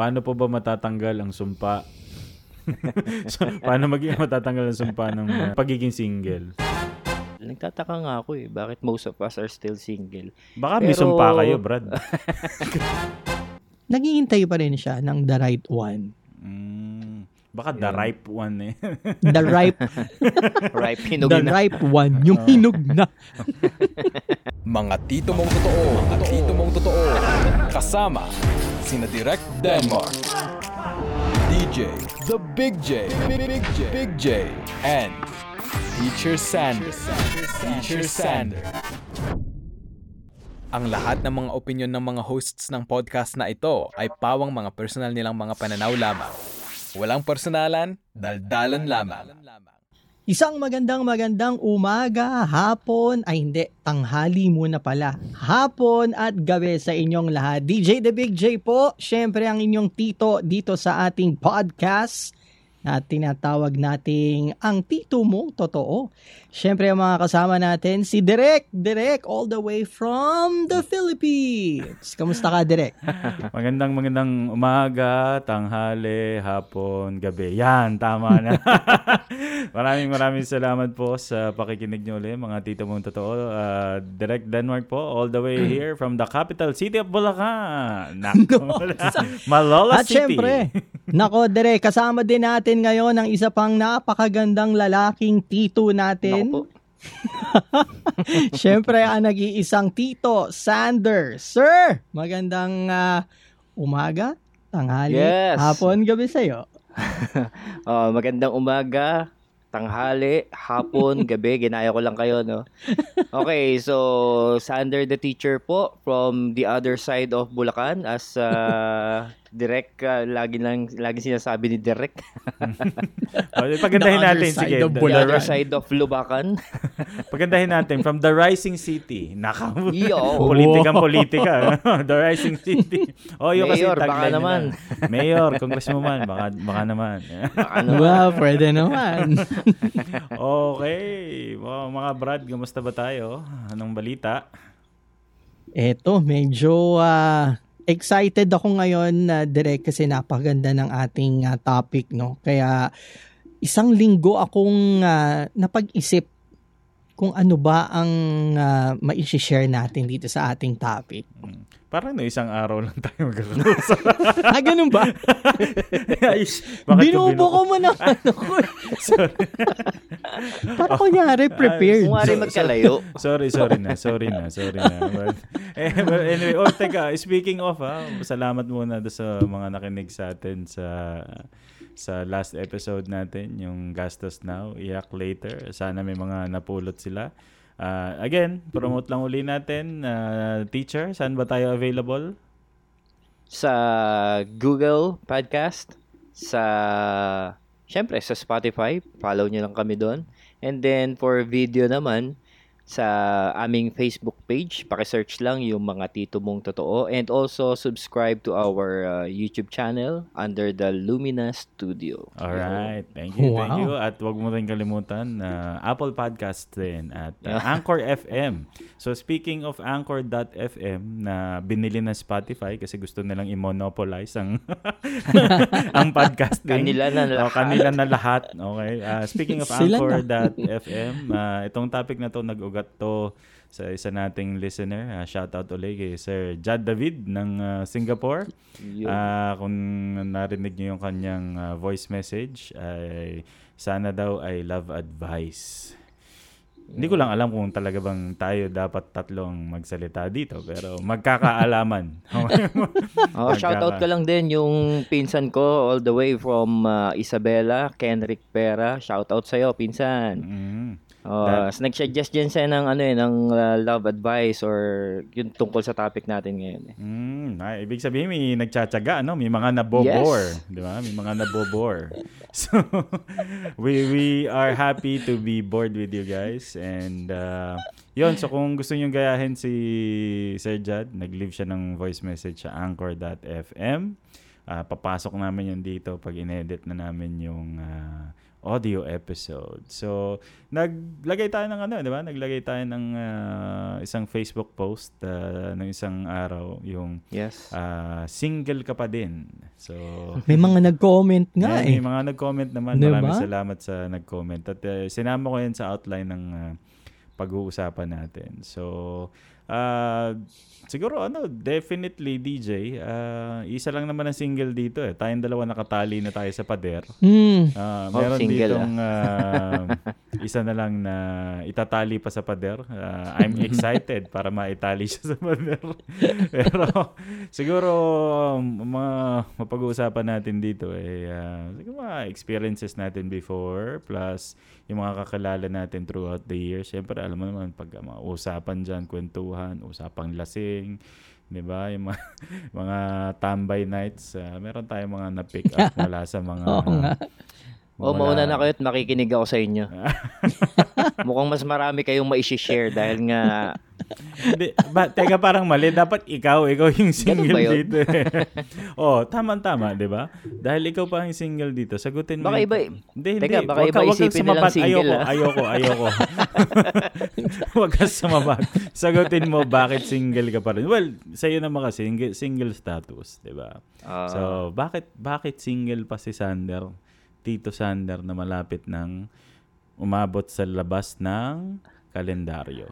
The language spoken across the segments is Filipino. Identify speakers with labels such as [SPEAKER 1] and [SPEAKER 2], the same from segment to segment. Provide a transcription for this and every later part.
[SPEAKER 1] paano po ba matatanggal ang sumpa? so, paano maging matatanggal ang sumpa ng uh, pagiging single?
[SPEAKER 2] Nagtataka nga ako eh, bakit most of us are still single?
[SPEAKER 1] Baka may sumpa kayo, Brad.
[SPEAKER 3] Naghihintay pa rin siya ng the right one.
[SPEAKER 1] Mm, baka the ripe one eh.
[SPEAKER 3] The ripe,
[SPEAKER 2] Ripe, hinog
[SPEAKER 3] the
[SPEAKER 2] na.
[SPEAKER 3] ripe one, yung hinog na.
[SPEAKER 4] Mga tito mong totoo, mga tito mong totoo. Kasama sina Direct Denmark, DJ, The Big J, Big J, Big J, and Teacher Sander, Teacher Sander. Ang lahat ng mga opinion ng mga hosts ng podcast na ito ay pawang mga personal nilang mga pananaw lamang. Walang personalan, daldalan lamang.
[SPEAKER 3] Isang magandang magandang umaga, hapon, ay hindi, tanghali muna pala. Hapon at gabi sa inyong lahat. DJ The Big J po, syempre ang inyong tito dito sa ating podcast na tinatawag nating ang tito mong totoo. Syempre ang mga kasama natin, si Direk, Direk, all the way from the Philippines. Kamusta ka, Direk?
[SPEAKER 1] magandang magandang umaga, tanghali, hapon, gabi. Yan, tama na. maraming maraming salamat po sa pakikinig nyo ulit, mga tito mong totoo. Uh, Direct Denmark po, all the way here from the capital city of Bulacan. Nako, Malola
[SPEAKER 3] At
[SPEAKER 1] City.
[SPEAKER 3] syempre, nako Direk, kasama din natin ngayon ang isa pang napakagandang lalaking tito natin.
[SPEAKER 2] Naku po.
[SPEAKER 3] Syempre, ang nag-iisang tito, Sander. Sir, magandang ah, umaga, tanghali,
[SPEAKER 2] Yes.
[SPEAKER 3] hapon, gabi sa'yo.
[SPEAKER 2] Oh, magandang umaga, tanghali, hapon, gabi, ginaya ko lang kayo, no? Okay, so Sander the teacher po from the other side of Bulacan as uh, direct uh, lagi lang lagi sinasabi ni Direk.
[SPEAKER 1] Oh, pagandahin natin. Sige,
[SPEAKER 3] of
[SPEAKER 1] the-
[SPEAKER 2] other side of Lubacan.
[SPEAKER 1] pagandahin natin. From the Rising City. Naka,
[SPEAKER 2] Yo.
[SPEAKER 1] politikang politika. the Rising City. Oh, yung kasi
[SPEAKER 2] Mayor, baka
[SPEAKER 1] tagline nila.
[SPEAKER 2] naman.
[SPEAKER 1] Mayor, congresswoman, baka, baka naman.
[SPEAKER 2] ano?
[SPEAKER 3] Wow, pwede naman.
[SPEAKER 1] okay. Wow, mga Brad, kamusta ba tayo? Anong balita?
[SPEAKER 3] Eto, medyo ah, excited ako ngayon na direct kasi napaganda ng ating ah, topic, no? Kaya isang linggo akong ah, napag-isip kung ano ba ang uh, mai-share natin dito sa ating topic.
[SPEAKER 1] Parang no, isang araw lang tayo magkakausap.
[SPEAKER 3] ah, ganun ba?
[SPEAKER 1] Ayos.
[SPEAKER 3] Binubo ko mo na ano ko. Para kunyari prepared.
[SPEAKER 2] Kung wari magkalayo.
[SPEAKER 1] sorry, sorry na. Sorry na. Sorry na. But, eh, but anyway, oh, teka, speaking of, ha, salamat muna do sa mga nakinig sa atin sa sa last episode natin, yung Gastos Now, Iyak Later. Sana may mga napulot sila. Ah, again, promote lang uli natin. Ah, teacher, saan ba tayo available?
[SPEAKER 2] sa Google Podcast, sa syempre sa Spotify, follow niyo lang kami doon. And then for video naman sa aming Facebook page, paki-search lang yung mga tito mong totoo and also subscribe to our uh, YouTube channel under the Lumina Studio.
[SPEAKER 1] Alright. Thank you. Thank
[SPEAKER 3] Wow.
[SPEAKER 1] you. At wag mo rin kalimutan na Apple Podcast din at uh, Anchor FM. So speaking of Anchor.fm na binili ng Spotify kasi gusto nilang i-monopolize ang ang podcasting.
[SPEAKER 2] Kanila na lahat.
[SPEAKER 1] kanila na lahat. Okay. Uh, speaking of
[SPEAKER 3] na.
[SPEAKER 1] Anchor.fm, uh, itong topic na to nag-ugat to sa isa nating listener. Uh, shout out ulit kay Sir Jad David ng uh, Singapore. Ah, kung narinig niyo yung kanyang ah, voice message, ay sana daw ay love advice. Hindi ko lang alam kung talaga bang tayo dapat tatlong magsalita dito, pero magkakaalaman.
[SPEAKER 2] Oh, shoutout ko lang din yung pinsan ko all the way from uh, Isabela, Kenrick Pera. Shoutout sa'yo, pinsan.
[SPEAKER 1] Mm.
[SPEAKER 2] Oh,
[SPEAKER 1] That-
[SPEAKER 2] nag-suggest din siya ng ano eh, ng uh, love advice or yung tungkol sa topic natin ngayon eh.
[SPEAKER 1] Mm, ay, ibig sabihin may nagtsatsaga, ano? May mga nabobor,
[SPEAKER 2] Yes.
[SPEAKER 1] di ba? May mga nabobor. so, we we are happy to be bored with you guys and uh, yun, so kung gusto niyo gayahin si Sir Jad, nag-leave siya ng voice message sa anchor.fm. ah, papasok namin yun dito pag inedit na namin yung ah, audio episode. So, naglagay tayo ng ano, di ba? Naglagay tayo ng ah, isang Facebook post uh, ng isang araw, yung
[SPEAKER 2] Yes.
[SPEAKER 1] ah, single ka pa din. So,
[SPEAKER 3] May mga nag-comment nga
[SPEAKER 1] Ayan,
[SPEAKER 3] eh.
[SPEAKER 1] May mga nag-comment naman.
[SPEAKER 3] Diba?
[SPEAKER 1] Maraming salamat sa nag-comment. At uh, sinama ko yan sa outline ng uh, pag-uusapan natin. So, uh, siguro ano, definitely DJ, uh, isa lang naman ang single dito eh. Tayong dalawa nakatali na tayo sa pader. Ah,
[SPEAKER 2] Oh,
[SPEAKER 1] meron
[SPEAKER 2] single,
[SPEAKER 1] ditong ah, isa na lang na itatali pa sa pader. Ah, I'm excited para maitali siya sa pader. Pero siguro um, mga mapag-uusapan natin dito eh siguro mga experiences natin before plus yung mga kakilala natin throughout the years. Siyempre alam mo naman pag mga usapan diyan, kwentuhan, usapang lasing, 'di ba? Yung mga, mga tambay nights, ah, meron tayong mga na-pick up mula sa mga
[SPEAKER 3] Oo nga.
[SPEAKER 2] Oh, mauna na kayo at makikinig ako sa inyo. Mukhang mas marami kayong ma-share dahil nga
[SPEAKER 1] Hindi, ba, teka parang mali. Dapat ikaw, ikaw yung single dito. eh. oh, tama-tama, di ba? Dahil ikaw pa ang single dito, sagutin mo.
[SPEAKER 2] Baka
[SPEAKER 1] yung-
[SPEAKER 2] iba,
[SPEAKER 1] Hindi, hindi.
[SPEAKER 2] Teka, baka iba isipin nilang
[SPEAKER 1] sumabat.
[SPEAKER 2] single,
[SPEAKER 1] ayoko,
[SPEAKER 2] ah.
[SPEAKER 1] ayoko, ayoko. Huwag ka sumabat. Sagutin mo bakit single ka pa rin. Well, sa'yo naman kasi, single, single status, di ba?
[SPEAKER 2] ah,
[SPEAKER 1] So, bakit bakit single pa si Sander? Tito Sander na malapit ng umabot sa labas ng kalendaryo.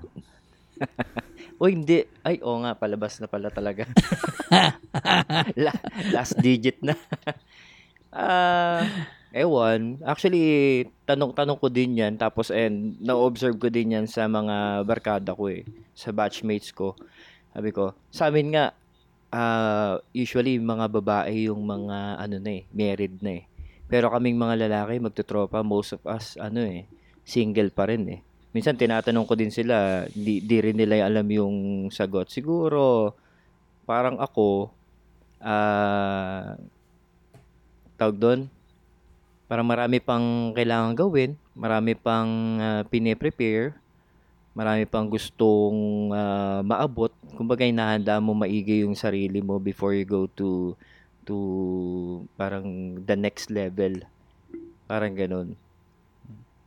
[SPEAKER 2] Uy, hindi. Ay, oo nga, palabas na pala talaga. La- last digit na. Ah, ewan. Actually, tanong-tanong ko din yan. Tapos, and, na-observe ko din yan sa mga barkada ko eh. Sa batchmates ko. Sabi ko, sa amin nga, ah, usually, mga babae yung mga, ano na eh, married na eh. Pero kaming mga lalaki, magtutropa, most of us, ano eh, single pa rin eh. Minsan tinatanong ko din sila, di, di rin nila alam yung sagot. Siguro, parang ako, ah, tawag doon, parang marami pang kailangan gawin, marami pang ah, pine-prepare, marami pang gustong ah, maabot. Kumbaga, hinahanda mo maigi yung sarili mo before you go to to parang the next level. Parang ganun.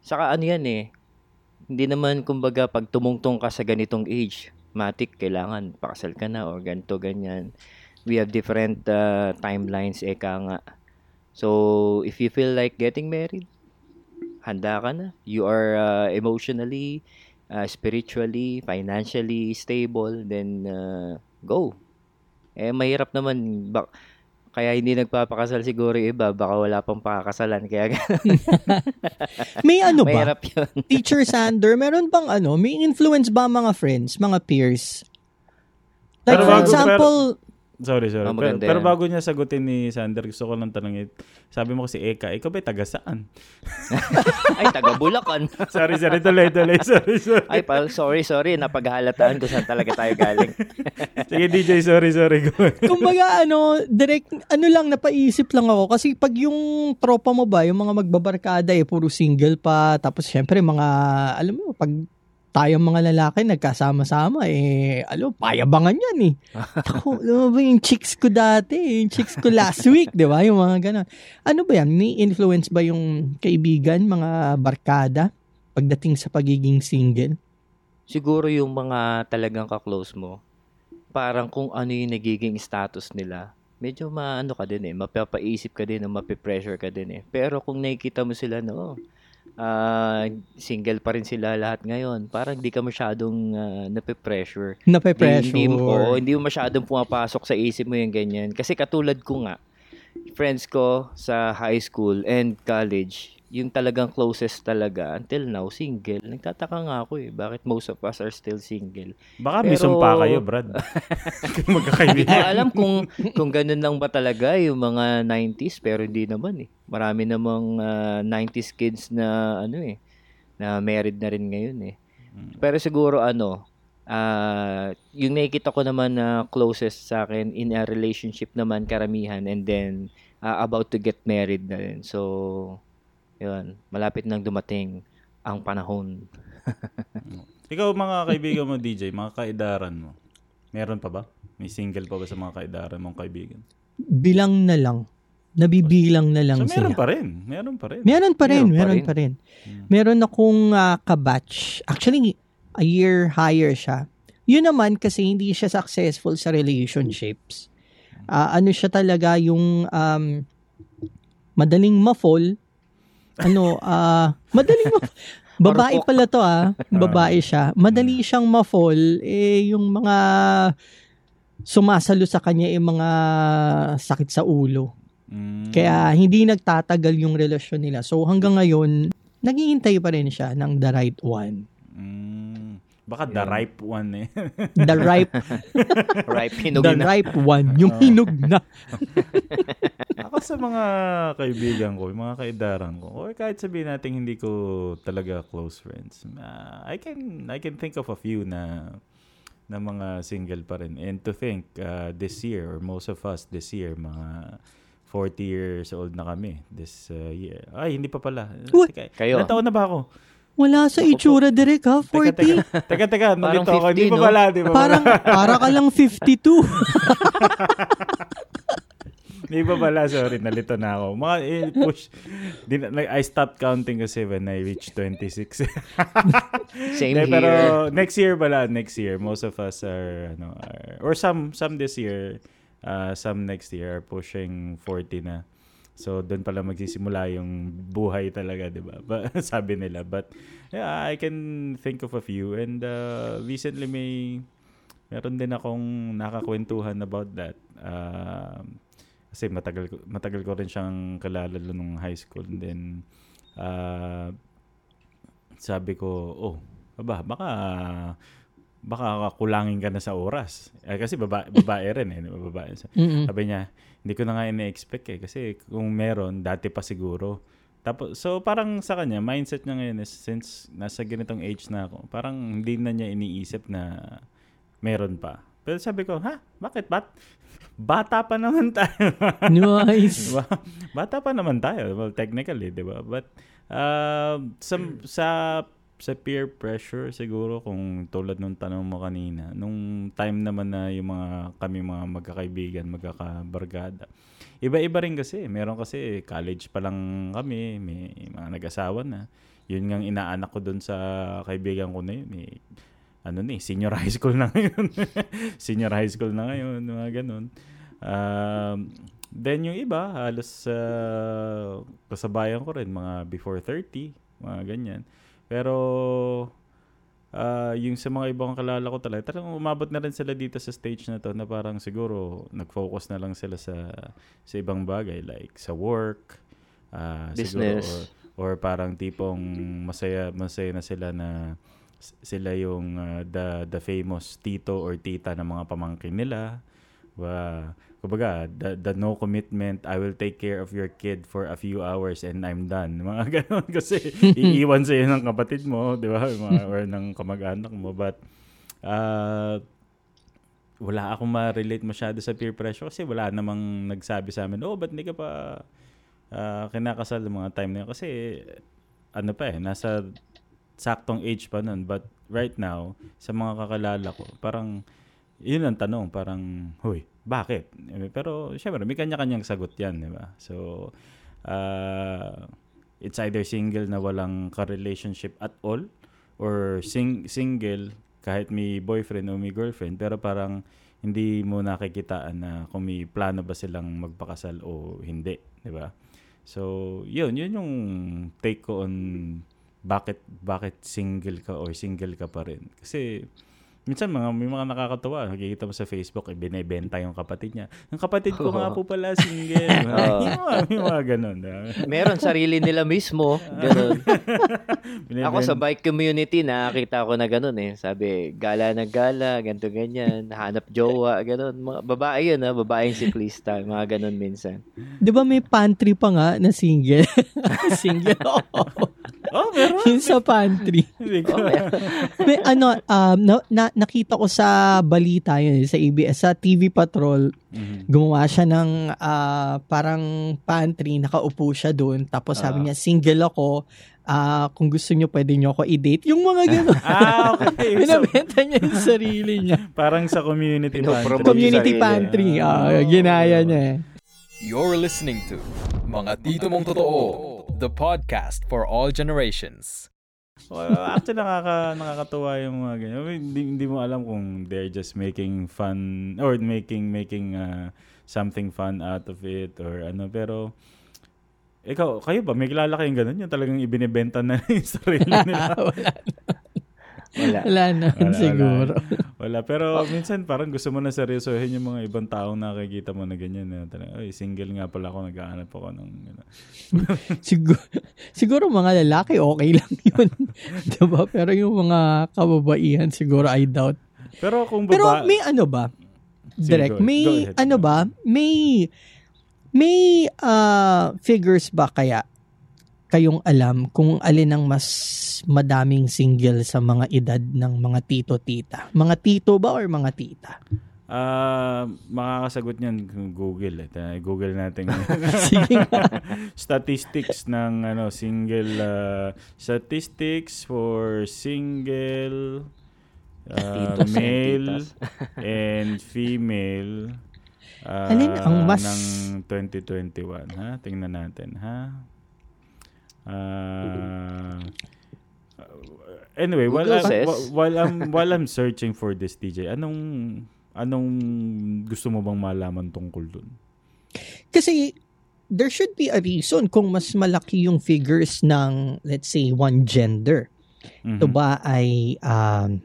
[SPEAKER 2] Saka ano yan eh, hindi naman kumbaga pag tumungtong ka sa ganitong age, matik kailangan pakasal ka na or ganito ganyan. We have different uh, timelines eka nga. So if you feel like getting married, handa ka na. You are uh, emotionally, uh, spiritually, financially stable, then uh, go. Eh mahirap naman bak kaya hindi nagpapakasal siguro yung iba, baka wala pang pakakasalan. Kaya
[SPEAKER 3] May ano ba?
[SPEAKER 2] mahirap yun.
[SPEAKER 3] Teacher Sander, meron bang ano, may influence ba mga friends, mga peers? Like
[SPEAKER 1] Pero
[SPEAKER 3] for
[SPEAKER 1] bago-
[SPEAKER 3] example,
[SPEAKER 1] Sorry, sorry.
[SPEAKER 2] Oh,
[SPEAKER 1] pero, pero bago niya sagutin ni Sander, gusto ko lang tanongin. Sabi mo kasi, Eka, ikaw ba taga saan?
[SPEAKER 2] Ay, taga Bulacan.
[SPEAKER 1] sorry, sorry. Tuloy, tuloy. Sorry, sorry.
[SPEAKER 2] Ay, pal, sorry, sorry. Napaghahalataan ko saan talaga tayo galing.
[SPEAKER 1] Sige, DJ, sorry, sorry.
[SPEAKER 3] Kumbaga ano, direct, ano lang, napaisip lang ako. Kasi pag yung tropa mo ba, yung mga magbabarkada eh, puro single pa. Tapos syempre, mga, alam mo, pag tayong mga lalaki nagkasama-sama, eh, alam, payabangan yan eh. Ako, mo ba yung chicks ko dati, yung chicks ko last week, di ba? Yung mga ganun. Ano ba yan? May influence ba yung kaibigan, mga barkada, pagdating sa pagiging single?
[SPEAKER 2] Siguro yung mga talagang kaklose mo, parang kung ano yung nagiging status nila, medyo maano ka din eh, mapapaisip ka din, mapipressure ka din eh. Pero kung nakikita mo sila, no, ah, single pa rin sila lahat ngayon, parang di ka masyadong uh, napipressure.
[SPEAKER 3] Nape-pressure.
[SPEAKER 2] Hindi, hindi, oo, hindi mo masyadong pumapasok sa isip mo yung ganyan. Kasi katulad ko nga, friends ko sa high school and college, yung talagang closest talaga, until now, single. Nagtataka nga ako eh, bakit most of us are still single?
[SPEAKER 1] Baka may
[SPEAKER 2] Pero-
[SPEAKER 1] sumpa kayo, Brad.
[SPEAKER 2] Hindi
[SPEAKER 1] magkakaibigan.
[SPEAKER 2] alam kung, kung ganun lang ba talaga yung mga 90s, pero hindi naman eh. Marami namang ah, 90s kids na ano eh, na married na rin ngayon eh. Pero siguro ano, ah yung nakikita ko naman na closest sa akin in a relationship naman karamihan and then ah, about to get married na rin. So, yun, malapit nang dumating ang panahon.
[SPEAKER 1] Ikaw, mga kaibigan mo, DJ, mga kaidaran mo, meron pa ba? May single pa ba sa mga kaidaran mong kaibigan?
[SPEAKER 3] bilang na lang. nabibilang na lang
[SPEAKER 1] So, meron
[SPEAKER 3] sila.
[SPEAKER 1] pa rin. Meron pa rin.
[SPEAKER 3] Meron pa rin,
[SPEAKER 2] Meron pa
[SPEAKER 3] meron
[SPEAKER 2] rin.
[SPEAKER 3] pa rin.
[SPEAKER 1] Hmm.
[SPEAKER 3] Meron akong ah, kabatch. Actually, a year higher siya. Yun naman kasi hindi siya successful sa relationships. Ah, ano siya talaga yung um, madaling ma-fall. Ano, ah, madaling ma- Babae pala to ah. Babae siya. Madali siyang ma-fall. Eh, yung mga sumasalo sa kanya yung mga sakit sa ulo.
[SPEAKER 1] Mm.
[SPEAKER 3] Kaya hindi nagtatagal yung relasyon nila. So hanggang ngayon, naghihintay pa rin siya ng the right one.
[SPEAKER 1] Mm. Baka the ripe one eh.
[SPEAKER 3] The ripe,
[SPEAKER 2] Ripe,
[SPEAKER 3] the
[SPEAKER 2] hinugin na.
[SPEAKER 3] ripe one. Yung
[SPEAKER 1] Oh.
[SPEAKER 3] hinog na.
[SPEAKER 1] Ako sa mga kaibigan ko, yung mga kaidaran ko, or kahit sabihin natin hindi ko talaga close friends, ah, I can I can think of a few na na mga single pa rin. And to think, uh, this year, or most of us this year, mga 40 years old na kami this uh, year. Ay, hindi pa pala. Teka,
[SPEAKER 2] Kayo.
[SPEAKER 1] ilang taon na ba ako?
[SPEAKER 3] Wala sa itsura direct ha,
[SPEAKER 1] Teka,
[SPEAKER 3] 40.
[SPEAKER 1] teka, teka, teka,
[SPEAKER 2] Parang
[SPEAKER 1] nalito ako. Hindi
[SPEAKER 2] 50,
[SPEAKER 1] pa pala, di pa
[SPEAKER 3] Parang, para ka lang 52.
[SPEAKER 1] Hindi pa pala, sorry, nalito na ako. Mga, eh, push. Di, like, I stopped counting kasi when I reached 26.
[SPEAKER 2] Same
[SPEAKER 1] Hindi,
[SPEAKER 2] here.
[SPEAKER 1] pero next year pala, next year, most of us are, ano, are, or some, some this year, uh, some next year are pushing 40 na. So, doon pala magsisimula yung buhay talaga, di ba? Sabi nila. But, yeah, I can think of a few. And uh, recently may, meron din akong nakakwentuhan about that. Um, kasi matagal, matagal ko rin siyang kalala nung high school. And then, uh, sabi ko, oh, aba, baka baka kulangin ka na sa oras. Eh, kasi baba, babae rin eh. Babae.
[SPEAKER 3] Mm-mm.
[SPEAKER 1] Sabi niya, hindi ko na nga ina-expect eh. Kasi kung meron, dati pa siguro. Tapos, so parang sa kanya, mindset niya ngayon is since nasa ganitong age na ako, parang hindi na niya iniisip na meron pa. Pero sabi ko, ha? Bakit? Bat? Bata pa naman tayo.
[SPEAKER 3] Nice.
[SPEAKER 1] Diba? Bata pa naman tayo. Well, technically, di ba? But, uh, sa, sa, sa peer pressure, siguro, kung tulad nung tanong mo kanina, nung time naman na yung mga, kami mga magkakaibigan, magkakabargada, iba-iba rin kasi. Meron kasi, college pa lang kami, may mga nag-asawa na. Yun nga inaanak ko dun sa kaibigan ko na yun. Eh, ano ni, senior high school na ngayon. senior high school na ngayon, mga ganun. Um, then yung iba, halos uh, kasabayan ko rin, mga before 30, mga ganyan. Pero ah, yung sa mga ibang kalala ko talaga, talagang umabot na rin sila dito sa stage na to na parang siguro nag-focus na lang sila sa sa ibang bagay like sa work, siguro,
[SPEAKER 2] Business.
[SPEAKER 1] or, or parang tipong masaya masaya na sila na sila yung ah, the the famous tito or tita ng mga pamangkin nila. Wa, kumbaga, the, the no commitment, I will take care of your kid for a few hours and I'm done. Mga ganun kasi iiwan sa'yo ng kapatid mo, di ba? Mga, or ng kamag-anak mo. But, uh, wala akong ma-relate masyado sa peer pressure kasi wala namang nagsabi sa amin, oh, ba't hindi ka pa ah, kinakasal mga time na yun? Kasi, ano pa eh, nasa saktong age pa nun. But right now, sa mga kakalala ko, parang, yun ang tanong, parang, huy, bakit? Eh, Pero, syempre, may kanya-kanyang sagot yan, di ba? So, uh, it's either single na walang ka-relationship at all, or sing- single kahit may boyfriend o may girlfriend, pero parang hindi mo nakikitaan na kung may plano ba silang magpakasal o hindi, di ba? So, yun, yun yung take ko on bakit bakit single ka or single ka pa rin. Kasi minsan mga may mga nakakatawa, nakikita mo sa Facebook, eh, binebenta yung kapatid niya. Ang kapatid ko nga po pala single.
[SPEAKER 2] Oo.
[SPEAKER 1] yung mga, ganun.
[SPEAKER 2] Meron sarili nila mismo. Ganun. Ako sa bike community, nakakita ko na ganun eh. Sabi, gala na gala, ganto ganyan, hanap jowa, ganun. Mga babae yun ha, babaeng siklista, mga ganun minsan.
[SPEAKER 3] Di ba may pantry pa nga na single? single.
[SPEAKER 1] Oh, meron.
[SPEAKER 3] Yung sa pantry.
[SPEAKER 2] Oh.
[SPEAKER 3] May ano, um, na, na- nakita ko sa balita yun, sa ABS, sa TV Patrol,
[SPEAKER 1] Mhm.
[SPEAKER 3] gumawa siya ng ah, parang pantry, nakaupo siya doon, tapos sabi
[SPEAKER 1] Ah.
[SPEAKER 3] niya, single ako, ah, kung gusto niyo, pwede niyo ako i-date. Yung mga gano'n.
[SPEAKER 1] Ah, okay. So,
[SPEAKER 3] Pinabenta niya yung sarili niya.
[SPEAKER 1] parang sa community pantry.
[SPEAKER 3] Community pantry. Ah,
[SPEAKER 1] Oh.
[SPEAKER 3] ginaya niya eh.
[SPEAKER 4] You're listening to Mga Tito Mong Totoo, the podcast for all generations.
[SPEAKER 1] Well, actually, nakaka, nakakatuwa yung mga ganyan. Hindi, hindi mo alam kung they're just making fun or making making uh, something fun out of it or ano. Pero, ikaw, kayo ba? May kilala kayong ganun? Yung talagang ibinibenta na yung sarili nila?
[SPEAKER 3] wala,
[SPEAKER 2] Wala.
[SPEAKER 3] wala naman
[SPEAKER 1] Wala,
[SPEAKER 3] siguro.
[SPEAKER 1] Wala. Pero minsan parang gusto mo na seryosohin yung mga ibang taong nakikita mo na ganyan. Na, Ay, single nga pala ako, naghahanap ako ng...
[SPEAKER 3] Siguro, siguro mga lalaki okay lang yun. diba? Pero yung mga kababaihan siguro I doubt.
[SPEAKER 1] Pero kung baba...
[SPEAKER 3] Pero may ano ba?
[SPEAKER 1] Sige,
[SPEAKER 3] Direct,
[SPEAKER 1] go-
[SPEAKER 3] may
[SPEAKER 1] ahead.
[SPEAKER 3] ano ba? May may uh, figures ba kaya kayong alam kung alin ang mas madaming single sa mga edad ng mga tito-tita? Mga tito ba or mga tita?
[SPEAKER 1] Ah, makakasagot niyan kung Google. Eh. Uh, Google natin.
[SPEAKER 3] Sige nga.
[SPEAKER 1] statistics ng ano single uh, statistics for single uh, male and female uh,
[SPEAKER 3] Alin ang mas-
[SPEAKER 1] ng 2021 ha tingnan natin ha uh, anyway while I'm, while I'm while I'm searching for this DJ anong anong gusto mo bang malaman tungkol dun
[SPEAKER 3] Kasi there should be a reason kung mas malaki yung figures ng let's say one gender. Ito
[SPEAKER 1] Mhm.
[SPEAKER 3] ba ay um,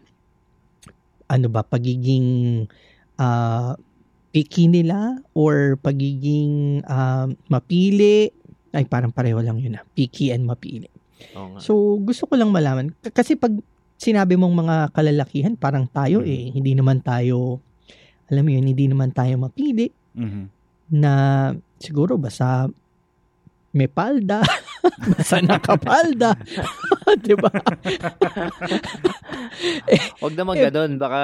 [SPEAKER 3] ano ba pagiging ah, picky nila or pagiging um, mapili ay parang pareho lang yun ah, picky and mapili.
[SPEAKER 2] Oo nga.
[SPEAKER 3] So gusto ko lang malaman K- kasi pag sinabi mong mga kalalakihan parang tayo
[SPEAKER 1] Mhm.
[SPEAKER 3] eh hindi naman tayo alam mo yun hindi naman tayo mapili
[SPEAKER 1] Mhm.
[SPEAKER 3] na siguro basta may palda, basta nakapalda. 'Di ba?
[SPEAKER 2] Huwag naman ganun. Baka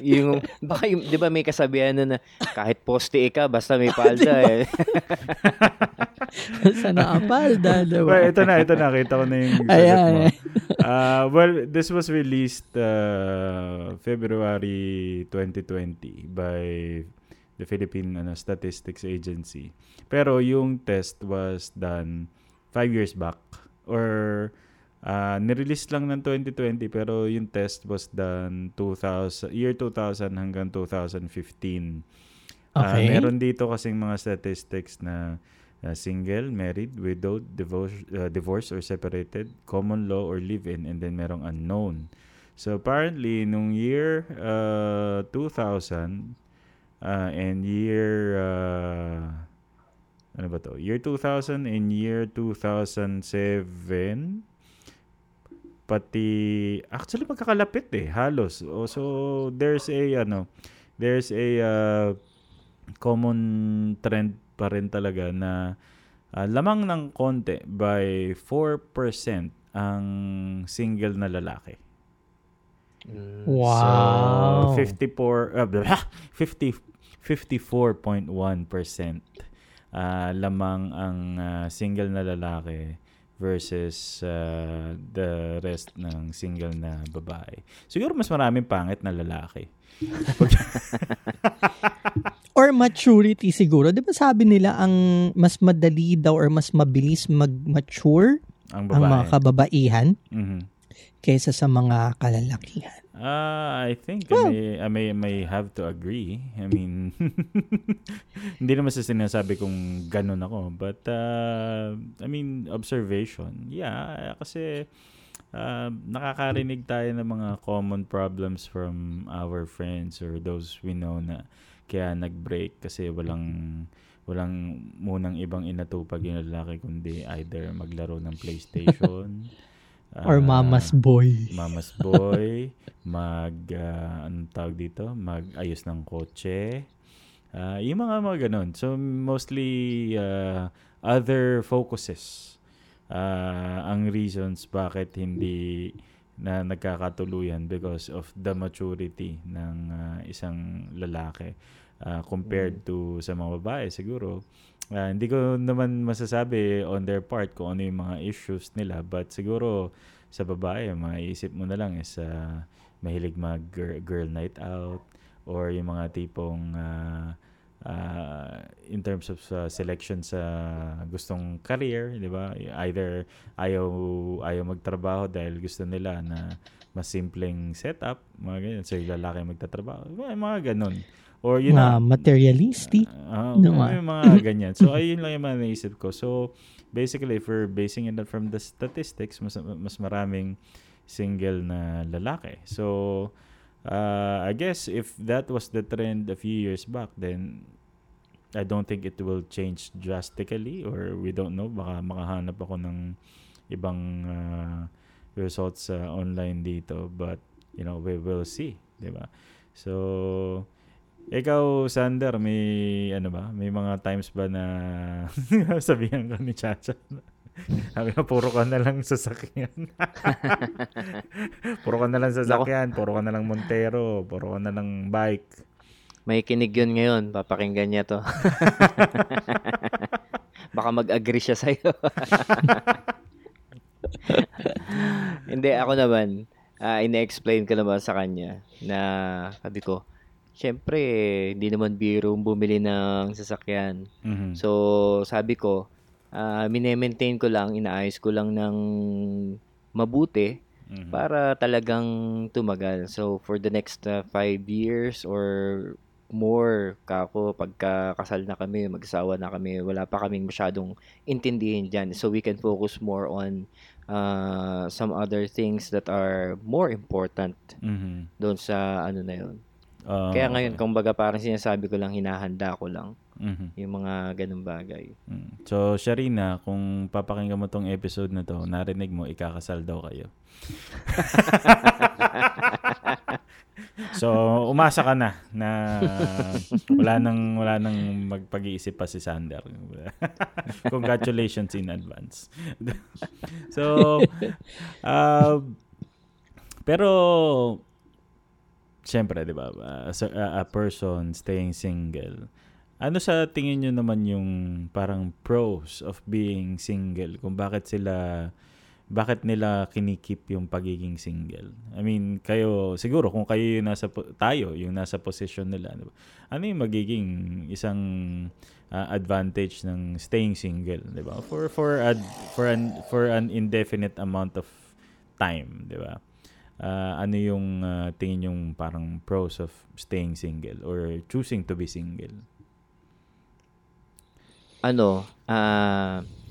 [SPEAKER 2] yung, baka yung, di ba may kasabihan na kahit poste ka, basta may palda eh.
[SPEAKER 3] Basta nakapalda, 'di ba?
[SPEAKER 1] Well, ito na, ito na. Kita ko na yung sagot mo. Uh, well, this was released uh, February 2020 by the Philippine ano, Statistics Agency. Pero yung test was done five years back or uh, nirelease lang ng 2020 pero yung test was done 2000 year 2000 hanggang 2015. Ah,
[SPEAKER 3] Okay.
[SPEAKER 1] meron dito kasing mga statistics na uh, single, married, widowed, divorce, uh, divorced or separated, common law or live-in, and then merong unknown. So apparently, nung year uh, 2000 uh, and year uh, ano ba to? Year 2000 and year 2007 pati actually magkakalapit eh halos oh, so there's a ano there's a uh, common trend pa rin talaga na ah, lamang ng konti by 4% ang single na lalaki.
[SPEAKER 3] Wow.
[SPEAKER 1] So 54 uh, blah, 50 54.1% ah, lamang ang ah, single na lalaki versus ah, the rest ng single na babae. Siguro mas maraming pangit na lalaki.
[SPEAKER 3] Or maturity siguro. 'Di ba sabi nila ang mas madali daw or mas mabilis mag-mature
[SPEAKER 1] Ang
[SPEAKER 3] ang mga kababaihan
[SPEAKER 1] Mhm.
[SPEAKER 3] kaysa sa mga kalalakihan.
[SPEAKER 1] Ah, I think
[SPEAKER 3] Well-
[SPEAKER 1] I, may, I may may have to agree. I mean, hindi naman sa sinasabi kong ganun ako. But, uh, I mean, observation. Yeah, kasi uh, nakakarinig tayo ng mga common problems from our friends or those we know na kaya nag-break kasi walang walang munang ibang inatupag yung lalaki kundi either maglaro ng PlayStation
[SPEAKER 3] Or
[SPEAKER 1] ah,
[SPEAKER 3] mama's boy.
[SPEAKER 1] Mama's boy, mag, ah, anong tawag dito? Mag-ayos ng kotse. Ah, yung mga mga ganun. So, mostly ah, other focuses ah, ang reasons bakit hindi na nagkakatuluyan because of the maturity ng ah, isang lalaki ah, compared to sa mga babae siguro. Ah, hindi ko naman masasabi on their part kung ano yung mga issues nila but siguro sa babae, maiisip mo na lang is ah, mahilig mag girl, girl night out or yung mga tipong ah, uh, in terms of uh, selection sa gustong career, di ba? Either ayaw, ayaw magtrabaho dahil gusto nila na mas simpleng setup, mga ganyan. So, yung lalaki magtatrabaho. Mga, mga ganun. Or yun
[SPEAKER 3] Mga
[SPEAKER 1] na,
[SPEAKER 3] materialistic.
[SPEAKER 1] Ah,
[SPEAKER 3] No,
[SPEAKER 1] may mga ganyan. So, ayun lang yung mga naisip ko. So, basically, if we're basing it from the statistics, mas, mas maraming single na lalaki. So, uh, I guess if that was the trend a few years back, then I don't think it will change drastically or we don't know. Baka makahanap ako ng ibang uh, results sa online dito. But, you know, we will see. di ba So, ikaw, Sander, may ano ba? May mga times ba na sabihan ka ni Chacha? Sabi ko, puro ka na lang sasakyan. puro ka na lang sasakyan, puro ka na lang Montero, puro ka na lang bike.
[SPEAKER 2] May kinig yun ngayon. Papakinggan niya to. Baka mag-agree siya sa'yo. Hindi, ako naman, ah ine-explain ko naman sa kanya na sabi ko, syempre, hindi naman biro bumili ng sasakyan.
[SPEAKER 1] Mhm.
[SPEAKER 2] So, sabi ko, ah mine-maintain ko lang, inaayos ko lang ng mabuti
[SPEAKER 1] Mhm.
[SPEAKER 2] para talagang tumagal. So, for the next uh, five years or more, kako, pagka kasal na kami, mag-asawa na kami, wala pa kaming masyadong intindihin dyan. So, we can focus more on uh, some other things that are more important
[SPEAKER 1] Mhm.
[SPEAKER 2] doon sa ano na yun.
[SPEAKER 1] Ah,
[SPEAKER 2] Kaya ngayon,
[SPEAKER 1] okay.
[SPEAKER 2] kumbaga parang sinasabi ko lang, hinahanda ko lang
[SPEAKER 1] Mhm.
[SPEAKER 2] yung mga ganung bagay.
[SPEAKER 1] Mm. So, Sharina, kung papakinggan mo tong episode na to, narinig mo, ikakasal daw kayo. so, umasa ka na na wala nang wala nang magpag-iisip pa si Sander. Congratulations in advance. so, uh, pero Siyempre, di ba? uh, as a, person staying single, ano sa tingin nyo naman yung parang pros of being single? Kung bakit sila, bakit nila kinikip yung pagiging single? I mean, kayo, siguro kung kayo yung nasa, tayo, yung nasa position nila, di ba? ano yung magiging isang uh, advantage ng staying single, di ba? For, for, ad, for, an, for an indefinite amount of time, di ba? Ah, ano yung ah, tingin yung parang pros of staying single or choosing to be single?
[SPEAKER 2] ano, ah eh,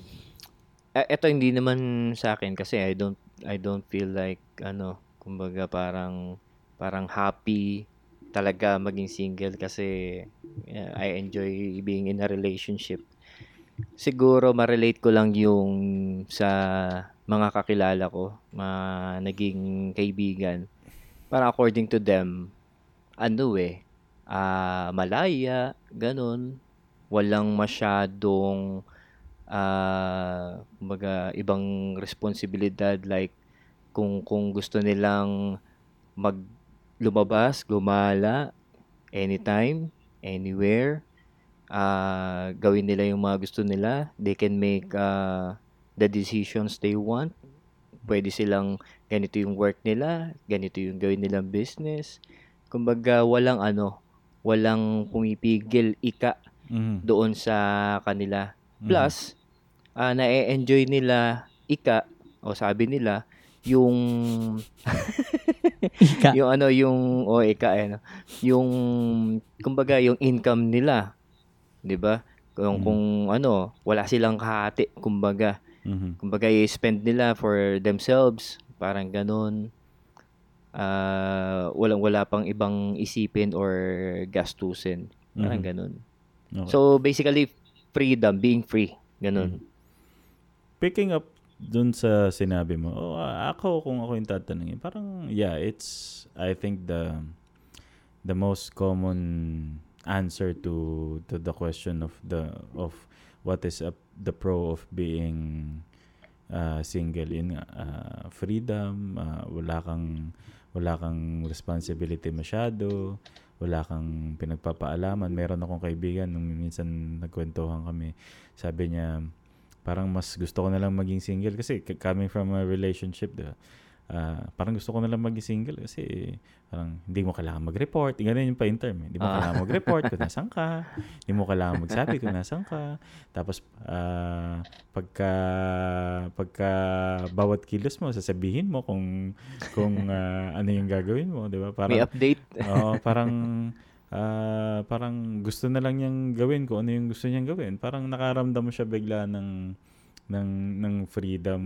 [SPEAKER 2] eto hindi naman sa akin kasi I don't I don't feel like ano, kumbaga parang parang happy talaga maging single kasi yeah, I enjoy being in a relationship. Siguro ma-relate ko lang yung sa mga kakilala ko, mga naging kaibigan. Parang according to them, ano eh, ah malaya, ganun. Walang masyadong ah kumbaga ibang responsibilidad like kung kung gusto nilang mag lumabas, gumala anytime, anywhere, ah gawin nila yung mga gusto nila. They can make ah, the decisions they want. Pwede silang ganito yung work nila, ganito yung gawin nilang business. Kumbaga walang ano, walang pumipigil ika
[SPEAKER 1] Mhm.
[SPEAKER 2] doon sa kanila.
[SPEAKER 1] Mhm.
[SPEAKER 2] Plus, ah na-enjoy nila ika o sabi nila yung
[SPEAKER 3] Ika.
[SPEAKER 2] yung ano yung o ika eh, no? yung kumbaga yung income nila 'di ba kung
[SPEAKER 1] Mhm.
[SPEAKER 2] kung ano wala silang kahati kumbaga
[SPEAKER 1] Mhm.
[SPEAKER 2] kumbaga i-spend nila for themselves parang ganun ah walang wala pang ibang isipin or gastusin parang
[SPEAKER 1] Mhm.
[SPEAKER 2] ganun
[SPEAKER 1] Okay.
[SPEAKER 2] so basically freedom being free ganun.
[SPEAKER 1] Picking up dun sa sinabi mo, oh, ako kung ako yung tatanungin, parang yeah, it's I think the the most common answer to to the question of the of what is a, the pro of being uh, single in uh, freedom, uh, wala kang wala kang responsibility masyado, wala kang pinagpapaalaman. Meron akong kaibigan nung minsan nagkwentuhan kami, sabi niya parang mas gusto ko na lang maging single kasi coming from a relationship, 'di ah, parang gusto ko na lang maging single kasi parang hindi mo kailangan mag-report. Ganun yung pa-interm. eh. Hindi mo
[SPEAKER 2] Ah.
[SPEAKER 1] kailangan mag-report kung nasan ka. Hindi mo kailangan magsabi kung nasan ka. Tapos, ah, pagka, pagka bawat kilos mo, sasabihin mo kung, kung ah, ano yung gagawin mo. Di ba? Parang,
[SPEAKER 2] May update.
[SPEAKER 1] Oo, parang ah, parang gusto na lang niyang gawin ko ano yung gusto niyang gawin. Parang nakaramdam mo siya bigla ng ng ng freedom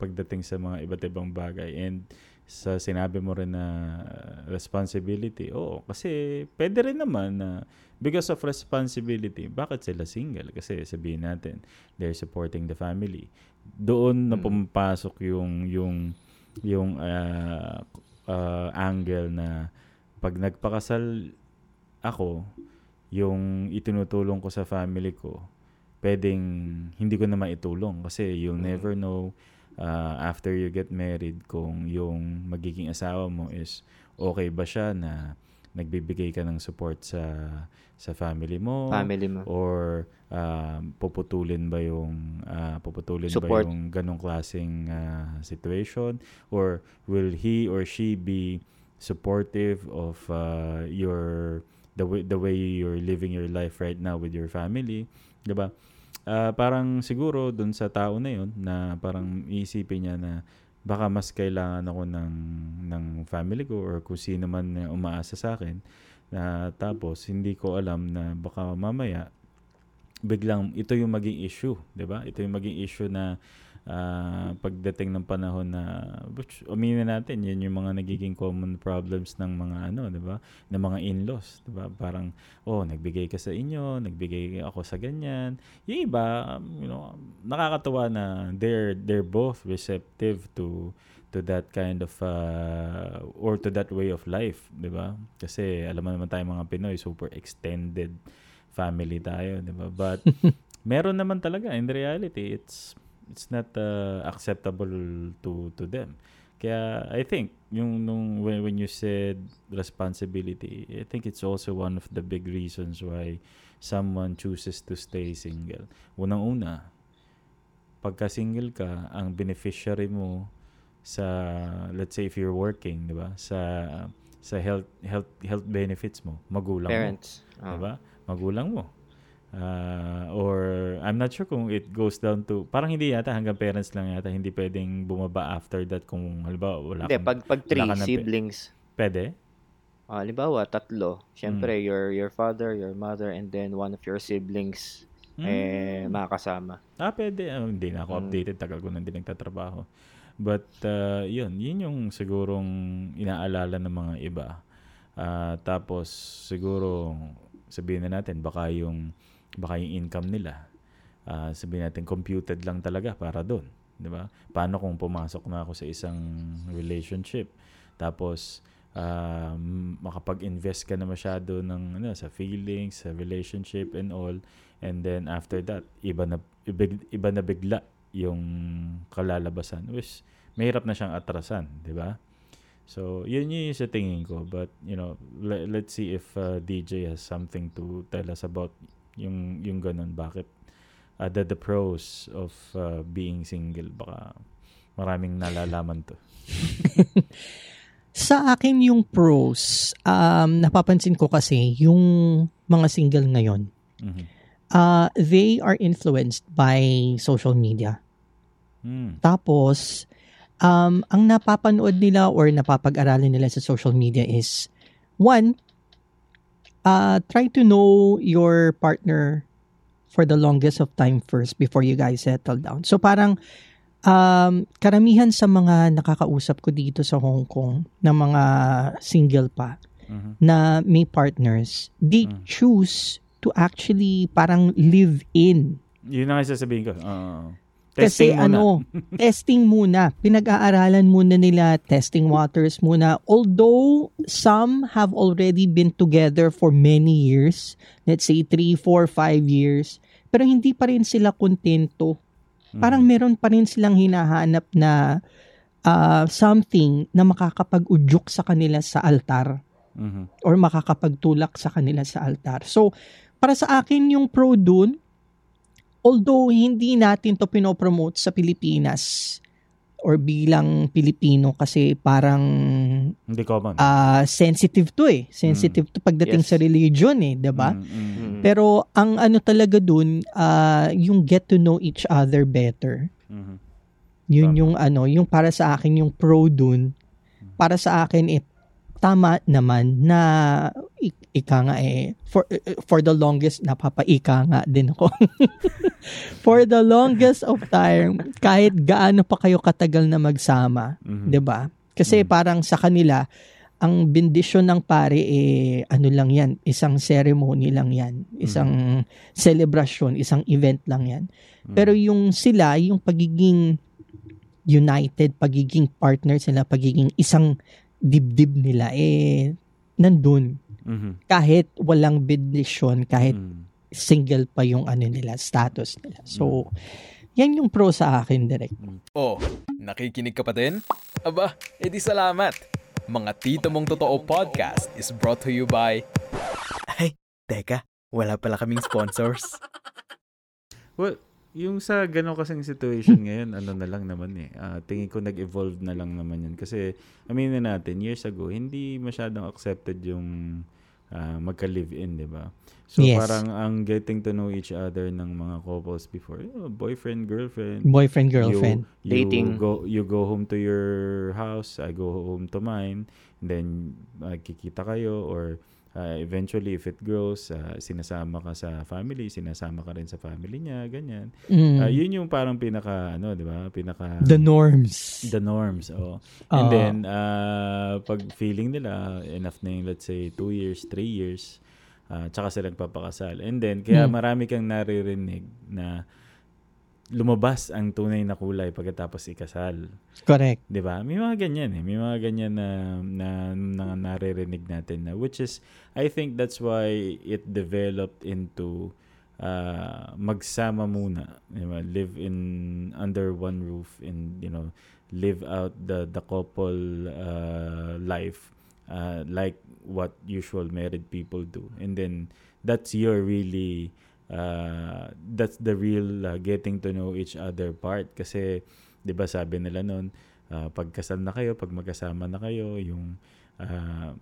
[SPEAKER 1] pagdating sa mga iba't ibang bagay and sa sinabi mo rin na uh, responsibility. Oo, kasi pwede rin naman na because of responsibility, bakit sila single? Kasi sabihin natin, they're supporting the family. Doon na
[SPEAKER 2] Mm.
[SPEAKER 1] pumapasok yung yung yung ah, ah, angle na pag nagpakasal ako, yung itinutulong ko sa family ko, pwedeng hindi ko na maitulong kasi you'll
[SPEAKER 2] Mm.
[SPEAKER 1] never know uh, after you get married kung yung magiging asawa mo is okay ba siya na nagbibigay ka ng support sa sa family mo
[SPEAKER 2] Family mo.
[SPEAKER 1] or um, puputulin ba yung ah, puputulin
[SPEAKER 2] Support.
[SPEAKER 1] ba yung ganong klaseng ah, situation or will he or she be supportive of ah, your the way the way you're living your life right now with your family 'di ba Ah, parang siguro dun sa tao na yun na parang iisipin niya na baka mas kailangan ako ng ng family ko or kung sino man umaasa sa akin na tapos hindi ko alam na baka mamaya biglang ito yung maging issue, 'di ba? Ito yung maging issue na ah, pagdating ng panahon na which aminin natin, yun yung mga nagiging common problems ng mga ano, 'di ba? Ng mga in-laws, 'di ba? Parang oh, nagbigay ka sa inyo, nagbigay ako sa ganyan. Yung iba, um, you know, nakakatuwa na they're they're both receptive to to that kind of uh, or to that way of life, 'di ba? Kasi alam mo naman tayo mga Pinoy, super extended family tayo, 'di ba? But meron naman talaga in reality, it's it's not uh, acceptable to to them. Kaya I think yung nung when, when you said responsibility, I think it's also one of the big reasons why someone chooses to stay single. Unang-una, pagka single ka, ang beneficiary mo sa let's say if you're working, 'di ba? Sa sa health health health benefits mo, magulang mo.
[SPEAKER 2] Parents. Oh.
[SPEAKER 1] Diba? Magulang mo. Ah, or I'm not sure kung it goes down to parang hindi yata hanggang parents lang yata hindi pwedeng bumaba after that kung halimbawa wala
[SPEAKER 2] Hindi,
[SPEAKER 1] kang
[SPEAKER 2] pag, pag three
[SPEAKER 1] na pe-
[SPEAKER 2] siblings,
[SPEAKER 1] pwede
[SPEAKER 2] ah, halimbawa, tatlo. Siyempre,
[SPEAKER 1] Hmm.
[SPEAKER 2] your your father, your mother, and then one of your siblings eh,
[SPEAKER 1] Mm.
[SPEAKER 2] makakasama.
[SPEAKER 1] ah pwede Ah, hindi na ako
[SPEAKER 2] Mm.
[SPEAKER 1] updated tagal ko na din nagtatrabaho but uh, yun yun yung sigurong inaalala ng mga iba Ah, tapos siguro sabihin na natin baka yung baka yung income nila ah, sabihin natin computed lang talaga para doon, 'di ba? Paano kung pumasok na ako sa isang relationship tapos um, makapag-invest ka na masyado ng ano sa feelings, sa relationship and all and then after that iba na iba, iba na bigla yung kalalabasan which mahirap na siyang atrasan, 'di ba? So, yun yun sa tingin ko. But, you know, le- let's see if uh, DJ has something to tell us about yung, yung ganun. Bakit? Uh, the, the pros of uh, being single. Baka maraming nalalaman to.
[SPEAKER 3] Sa akin yung pros, um, napapansin ko kasi yung mga single ngayon,
[SPEAKER 1] Mhm.
[SPEAKER 3] uh, they are influenced by social media.
[SPEAKER 1] Mm.
[SPEAKER 3] Tapos, um, ang napapanood nila or napapag-aralan nila sa social media is, one, uh, try to know your partner for the longest of time first before you guys settle down. So parang, um, karamihan sa mga nakakausap ko dito sa Hong Kong na mga single pa
[SPEAKER 1] Mhm.
[SPEAKER 3] na may partners, they
[SPEAKER 1] Mm.
[SPEAKER 3] choose to actually parang live in
[SPEAKER 1] Yun ang sasabihin ko. Oo.
[SPEAKER 3] Kasi
[SPEAKER 1] Testing muna.
[SPEAKER 3] ano, testing muna. Pinag-aaralan muna nila, testing waters muna. Although some have already been together for many years, let's say 3, 4, 5 years, pero hindi pa rin sila kontento.
[SPEAKER 1] Mhm.
[SPEAKER 3] Parang meron pa rin silang hinahanap na ah, something na makakapag-udyok sa kanila sa altar
[SPEAKER 1] Mhm.
[SPEAKER 3] or makakapagtulak sa kanila sa altar. So, para sa akin yung pro dun, although hindi natin to pinopromote sa Pilipinas, or bilang Pilipino kasi parang
[SPEAKER 1] Hindi common.
[SPEAKER 3] ah, sensitive to eh. Sensitive to pagdating
[SPEAKER 2] Yes.
[SPEAKER 3] sa religion eh, 'di ba?
[SPEAKER 1] Mm, mm.
[SPEAKER 2] Mm.
[SPEAKER 3] Pero ang ano talaga dun, ah, yung get to know each other better.
[SPEAKER 1] Mhm.
[SPEAKER 3] Yun
[SPEAKER 1] Tama.
[SPEAKER 3] yung ano, yung para sa akin yung pro dun. Para sa akin eh tama naman na ik- ika nga eh for for the longest napapaika nga din ako. for the longest of time kahit gaano pa kayo katagal na magsama,
[SPEAKER 1] Mhm.
[SPEAKER 3] 'di ba? Kasi
[SPEAKER 1] Mm.
[SPEAKER 3] parang sa kanila ang bendisyon ng pare eh ano lang 'yan, isang ceremony lang 'yan, isang celebration, isang event lang 'yan.
[SPEAKER 1] Mm.
[SPEAKER 3] Pero yung sila, yung pagiging united, pagiging partner sila, pagiging isang dibdib nila eh nandun.
[SPEAKER 1] Mhm.
[SPEAKER 3] Kahit walang bendisyon, kahit
[SPEAKER 1] Mm.
[SPEAKER 3] single pa yung ano nila, status nila. So, yan yung pro sa akin direct.
[SPEAKER 4] Oh, nakikinig ka pa din? Aba, edi salamat. Mga Tito Mong Totoo Podcast is brought to you by... Ay, teka, wala pala kaming sponsors.
[SPEAKER 1] Well, yung sa ganun kasing situation ngayon, ano na lang naman eh. Ah, tingin ko nag-evolve na lang naman yun. Kasi, aminin natin, years ago, hindi masyadong accepted yung ah, magka-live-in, di ba? So,
[SPEAKER 3] Yes.
[SPEAKER 1] parang ang getting to know each other ng mga couples before, oh, boyfriend, girlfriend,
[SPEAKER 3] Boyfriend, girlfriend.
[SPEAKER 1] You, you
[SPEAKER 2] Dating.
[SPEAKER 1] go you go home to your house, I go home to mine, and then kikita kayo or uh, eventually if it grows, uh, sinasama ka sa family, sinasama ka rin sa family niya, ganyan.
[SPEAKER 3] Mm.
[SPEAKER 1] Uh, yun yung parang pinaka ano, 'di ba? Pinaka
[SPEAKER 3] the norms.
[SPEAKER 1] the norms, oh. And then uh, pag feeling nila enough na yung let's say 2 years, 3 years, uh, tsaka sila nagpapakasal. And then kaya
[SPEAKER 3] Hmm.
[SPEAKER 1] marami kang naririnig na lumabas ang tunay na kulay pagkatapos ikasal.
[SPEAKER 3] Correct.
[SPEAKER 1] 'Di ba? May mga ganyan eh. May mga ganyan na na, na naririnig natin na which is I think that's why it developed into uh, magsama muna, di ba? live in under one roof and you know, live out the the couple uh, life uh, like what usual married people do. And then that's your really uh, that's the real uh, getting to know each other part kasi 'di ba sabi nila noon uh, pagkasal na kayo pag magkasama na kayo yung uh,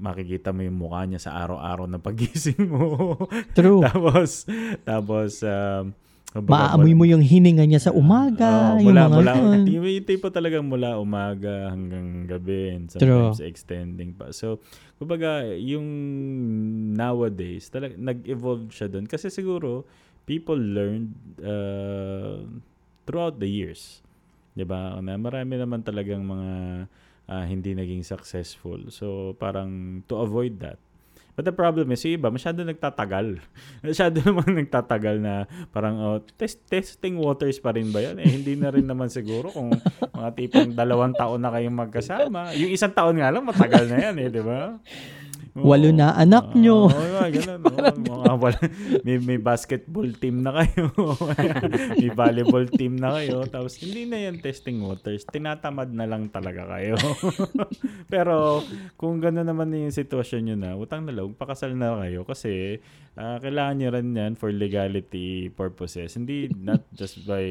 [SPEAKER 1] makikita mo yung mukha niya sa araw-araw na pagising mo
[SPEAKER 3] True.
[SPEAKER 1] tapos tapos um, kumbaga,
[SPEAKER 3] Maaamoy mo yung hininga niya sa umaga,
[SPEAKER 1] Oo,
[SPEAKER 3] yung
[SPEAKER 1] mula,
[SPEAKER 3] mga
[SPEAKER 1] mula, yung, yung tipo talagang mula umaga hanggang gabi and sometimes extending pa. So, kumbaga, yung nowadays, talag, nag-evolve siya doon. Kasi siguro, people learned uh, throughout the years. 'Di ba Na marami naman talagang mga ah, hindi naging successful. So, parang to avoid that, But the problem is, yung iba, masyado nagtatagal. masyado naman nagtatagal na parang, oh, test, testing waters pa rin ba yan? Eh, hindi na rin naman siguro kung mga tipong dalawang taon na kayong magkasama. Yung isang taon nga lang, matagal na yan eh, di ba?
[SPEAKER 3] Walo na anak nyo.
[SPEAKER 1] Oo, mga ganun. oo. Mga wala, may, may basketball team na kayo. may volleyball team na kayo. Tapos hindi na yan testing waters. Tinatamad na lang talaga kayo. Pero kung gano'n naman na yung sitwasyon nyo na, utang na loob, pakasal na kayo. Kasi ah, kailangan nyo rin yan for legality purposes. Hindi, not just by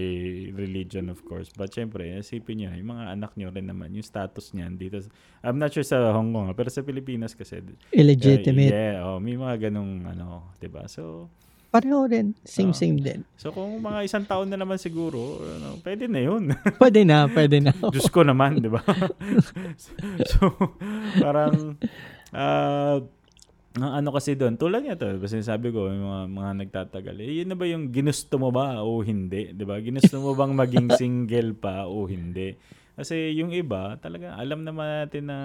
[SPEAKER 1] religion of course. But syempre, isipin nyo, yung mga anak nyo rin naman, yung status niyan dito. I'm not sure sa Hong Kong, ah, pero sa Pilipinas kasi
[SPEAKER 3] Illegitimate.
[SPEAKER 1] Uh, yeah, oh, may mga ganong ano, ba? So,
[SPEAKER 3] Pareho rin. Same,
[SPEAKER 1] Oo.
[SPEAKER 3] same din.
[SPEAKER 1] so kung mga isang taon na naman siguro, ano, pwede na 'yun.
[SPEAKER 3] Pwede na, pwede na.
[SPEAKER 1] Diyos ko naman, 'di ba? so, parang ah ang ano kasi doon, tulad niya to, kasi sabi ko, yung mga, mga nagtatagal, eh, yun na ba yung ginusto mo ba o hindi? 'Di ba Ginusto mo bang maging single pa o hindi? Kasi yung iba, talaga, alam naman natin na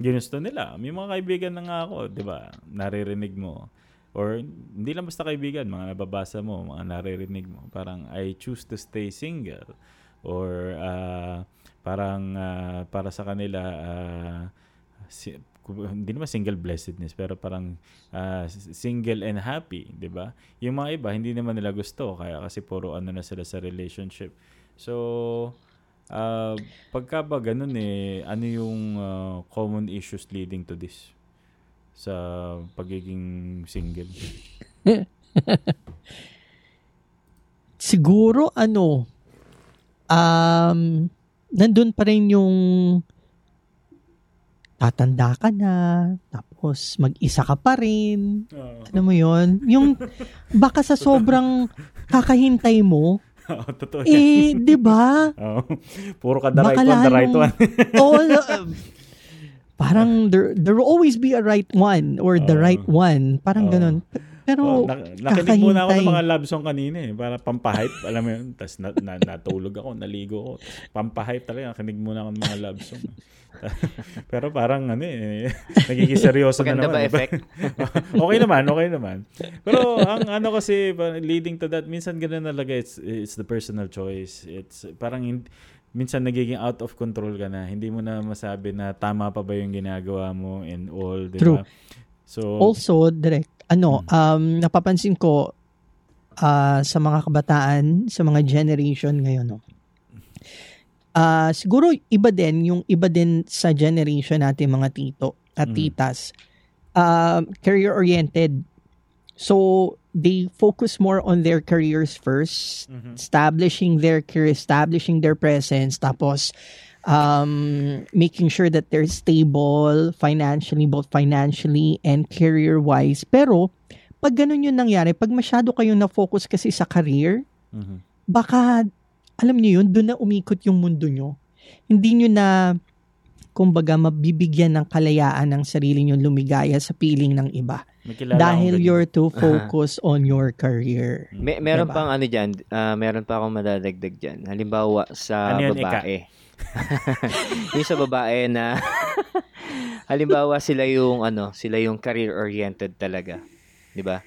[SPEAKER 1] ginusto nila. May mga kaibigan na nga ako, 'di ba Naririnig mo. Or hindi lang basta kaibigan, mga nababasa mo, mga naririnig mo. Parang, I choose to stay single. Or, ah, parang, ah, para sa kanila, ah, si- hindi naman single blessedness, pero parang s- single and happy, 'di ba? Yung mga iba hindi naman nila gusto kaya kasi puro ano na sila sa relationship. So ah, pagka ba ganun eh, ano yung ah, common issues leading to this sa pagiging single?
[SPEAKER 3] Siguro ano, um, nandun pa rin yung tatanda ka na, tapos mag-isa ka pa rin.
[SPEAKER 1] Oo.
[SPEAKER 3] Alam mo yon Yung baka sa sobrang kakahintay mo,
[SPEAKER 1] Oo, totoo yan.
[SPEAKER 3] eh, di ba?
[SPEAKER 1] Oo. Puro ka the right one, the right one.
[SPEAKER 3] Oo, uh, parang there, there will always be a right one or the
[SPEAKER 1] Oo.
[SPEAKER 3] right one. Parang
[SPEAKER 1] Oo.
[SPEAKER 3] ganun. Pero,
[SPEAKER 1] Oh, nak- nakinig muna ako ng
[SPEAKER 3] kakahintay.
[SPEAKER 1] mga love song kanina eh. Para pampahype. Alam mo yun. Tapos na, na, natulog ako, naligo ako. Tapos pampahype talaga. Nakinig muna ako ng mga love song. Pero parang ano eh. Nagiging seryoso na naman.
[SPEAKER 2] ba effect?
[SPEAKER 1] okay naman, okay naman. Pero ang ano kasi leading to that, minsan ganun talaga it's, it's the personal choice. It's parang hin- minsan nagiging out of control ka na. Hindi mo na masabi na tama pa ba yung ginagawa mo and all, di
[SPEAKER 3] True.
[SPEAKER 1] ba? So,
[SPEAKER 3] also, direct, ano,
[SPEAKER 1] Hmm.
[SPEAKER 3] um, napapansin ko ah, sa mga kabataan, sa mga generation ngayon, no? Ah, siguro iba din, yung iba din sa generation natin mga tito at
[SPEAKER 1] Mm.
[SPEAKER 3] titas, um, career-oriented. So, they focus more on their careers first,
[SPEAKER 1] Mhm.
[SPEAKER 3] establishing their career, establishing their presence, tapos um, making sure that they're stable financially, both financially and career-wise. Pero, pag ganun yung nangyari, pag masyado kayong na-focus kasi sa career,
[SPEAKER 1] Mhm.
[SPEAKER 3] baka, alam niyo yun, doon na umikot yung mundo nyo. Hindi nyo na, kumbaga, mabibigyan ng kalayaan ng sarili nyo lumigaya sa piling ng iba. Dahil you're too focused on your career.
[SPEAKER 2] May, meron
[SPEAKER 3] Diba?
[SPEAKER 2] pang ano dyan, ah, meron pa akong madadagdag dyan. Halimbawa sa
[SPEAKER 1] Ano yun,
[SPEAKER 2] babae. yung sa babae na halimbawa sila yung ano, sila yung career oriented talaga. 'Di ba?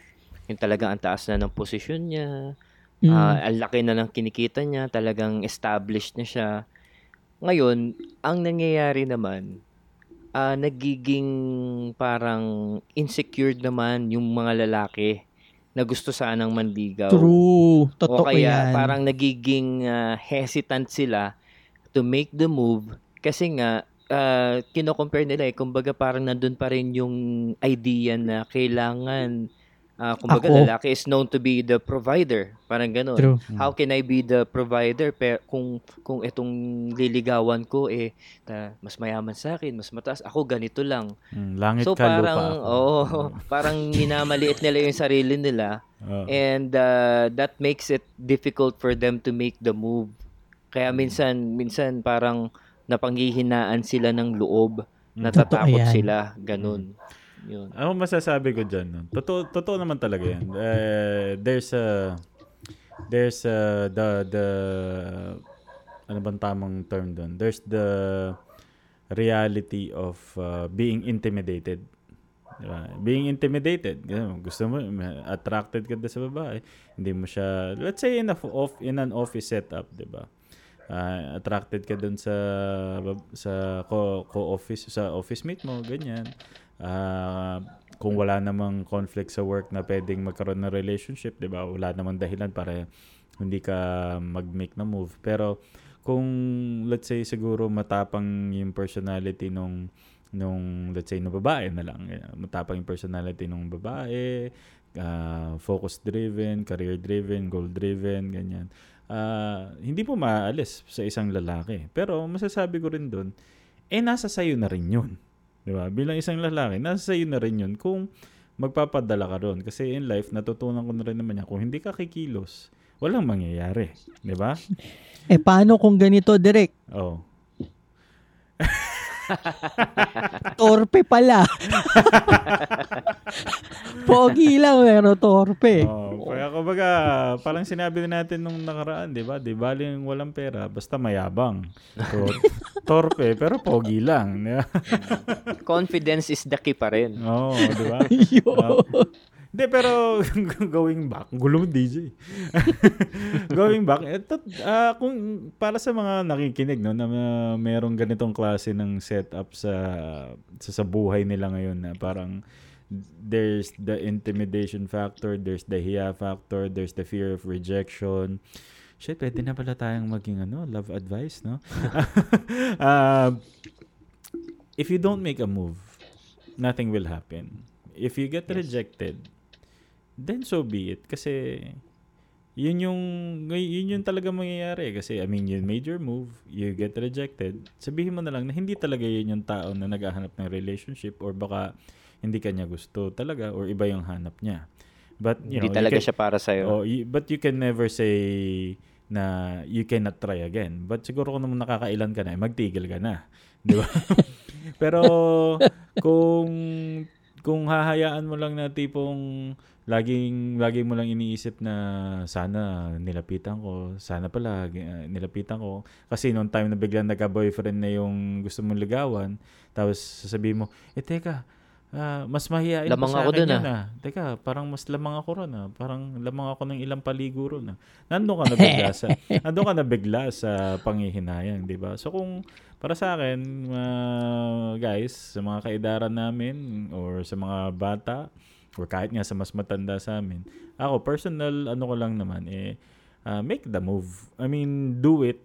[SPEAKER 2] Yung talagang ang taas na ng posisyon niya,
[SPEAKER 3] Mm.
[SPEAKER 2] ah, ang laki na ng kinikita niya, talagang established na siya. Ngayon, ang nangyayari naman, ah, nagiging parang insecure naman yung mga lalaki na gusto sanang manligaw.
[SPEAKER 3] True. Totoo
[SPEAKER 2] o kaya
[SPEAKER 3] yan.
[SPEAKER 2] parang nagiging ah, hesitant sila to make the move kasi nga uh, kino-compare nila eh kumbaga parang nandun pa rin yung idea na kailangan ah, kumbaga
[SPEAKER 3] Ako.
[SPEAKER 2] lalaki is known to be the provider parang gano'n
[SPEAKER 3] True.
[SPEAKER 2] how can I be the provider pero kung kung itong liligawan ko eh na mas mayaman sa akin mas mataas ako ganito lang
[SPEAKER 1] Mm, langit
[SPEAKER 2] so
[SPEAKER 1] ka, lupa
[SPEAKER 2] parang
[SPEAKER 1] ako.
[SPEAKER 2] oo parang minamaliit nila yung sarili nila
[SPEAKER 1] Oo.
[SPEAKER 2] and uh, that makes it difficult for them to make the move. Kaya minsan minsan parang napanghihinaan sila ng loob, natatakot
[SPEAKER 3] Totoo yan.
[SPEAKER 2] sila, ganun. Yun.
[SPEAKER 1] Ano masasabi ko dyan? No? Totoo, totoo naman talaga yan. Eh, there's a, there's a, the, the, ano bang tamang term doon? There's the reality of uh, being intimidated. Diba? Being intimidated. Gusto mo, attracted ka sa babae. Hindi mo siya, let's say in, a, f- off, in an office setup, di ba? Ah, attracted ka doon sa sa co- co-office sa office mate mo ganyan. Ah, kung wala namang conflict sa work na pwedeng magkaroon ng relationship 'di ba? Wala namang dahilan para hindi ka mag-make na move. Pero kung let's say siguro matapang yung personality nung nung let's say na babae na lang matapang yung personality nung babae ah, focus driven career driven goal driven ganyan Ah, hindi po maalis sa isang lalaki. Pero masasabi ko rin doon, eh nasa sayo na rin yun. Di ba? Bilang isang lalaki, nasa sayo na rin yun kung magpapadala ka doon. Kasi in life, natutunan ko na rin naman yan, kung hindi ka kikilos, walang mangyayari. Di ba?
[SPEAKER 3] Eh, paano kung ganito, Direk?
[SPEAKER 1] Oh.
[SPEAKER 3] Torpe pala. Pogi lang, pero torpe.
[SPEAKER 1] Oh, kaya kumbaga, parang sinabi natin nung nakaraan, 'di ba? Di baling walang pera, basta mayabang. So, torpe pero pogi lang?
[SPEAKER 2] Confidence is the key pa rin.
[SPEAKER 1] Oo, di ba?
[SPEAKER 3] Yo.
[SPEAKER 1] Hindi, pero going back, gulo mo DJ. going back, ito, ah, kung para sa mga nakikinig, no, na uh, merong ganitong klase ng setup sa, sa, sa buhay nila ngayon na parang there's the intimidation factor, there's the hiya factor, there's the fear of rejection. Shit, pwede na pala tayong maging ano, love advice, no? Ah, if you don't make a move, nothing will happen. If you get rejected, then so be it. Kasi yun yung yun yung talaga mangyayari kasi I mean you made your move you get rejected sabihin mo na lang na hindi talaga yun yung tao na naghahanap ng relationship or baka hindi kanya gusto talaga or iba yung hanap niya but you
[SPEAKER 2] Hindi
[SPEAKER 1] know you
[SPEAKER 2] talaga
[SPEAKER 1] can-
[SPEAKER 2] siya para sa'yo.
[SPEAKER 1] Oh, y- but you can never say na you cannot try again. But siguro kung naman nakakailan ka na, eh, magtigil ka na. Di ba? Pero kung kung hahayaan mo lang na tipong laging lagi mo lang iniisip na sana nilapitan ko, sana pala uh, nilapitan ko kasi noong time na biglang nagka-boyfriend na yung gusto mong ligawan, tapos sasabihin mo, eh teka, ah, mas mahihain
[SPEAKER 2] Lamang
[SPEAKER 1] pa sa
[SPEAKER 2] ako
[SPEAKER 1] akin
[SPEAKER 2] dun,
[SPEAKER 1] yun ah. Teka, parang mas lamang ako ron ah. Parang lamang ako ng ilang paligo ron ah. Nandun ka na bigla sa, nandun ka na bigla sa panghihinayang, di ba? So kung para sa akin, ah, guys, sa mga kaidaran namin or sa mga bata or kahit nga sa mas matanda sa amin, ako personal ano ko lang naman eh ah, make the move. I mean, do it.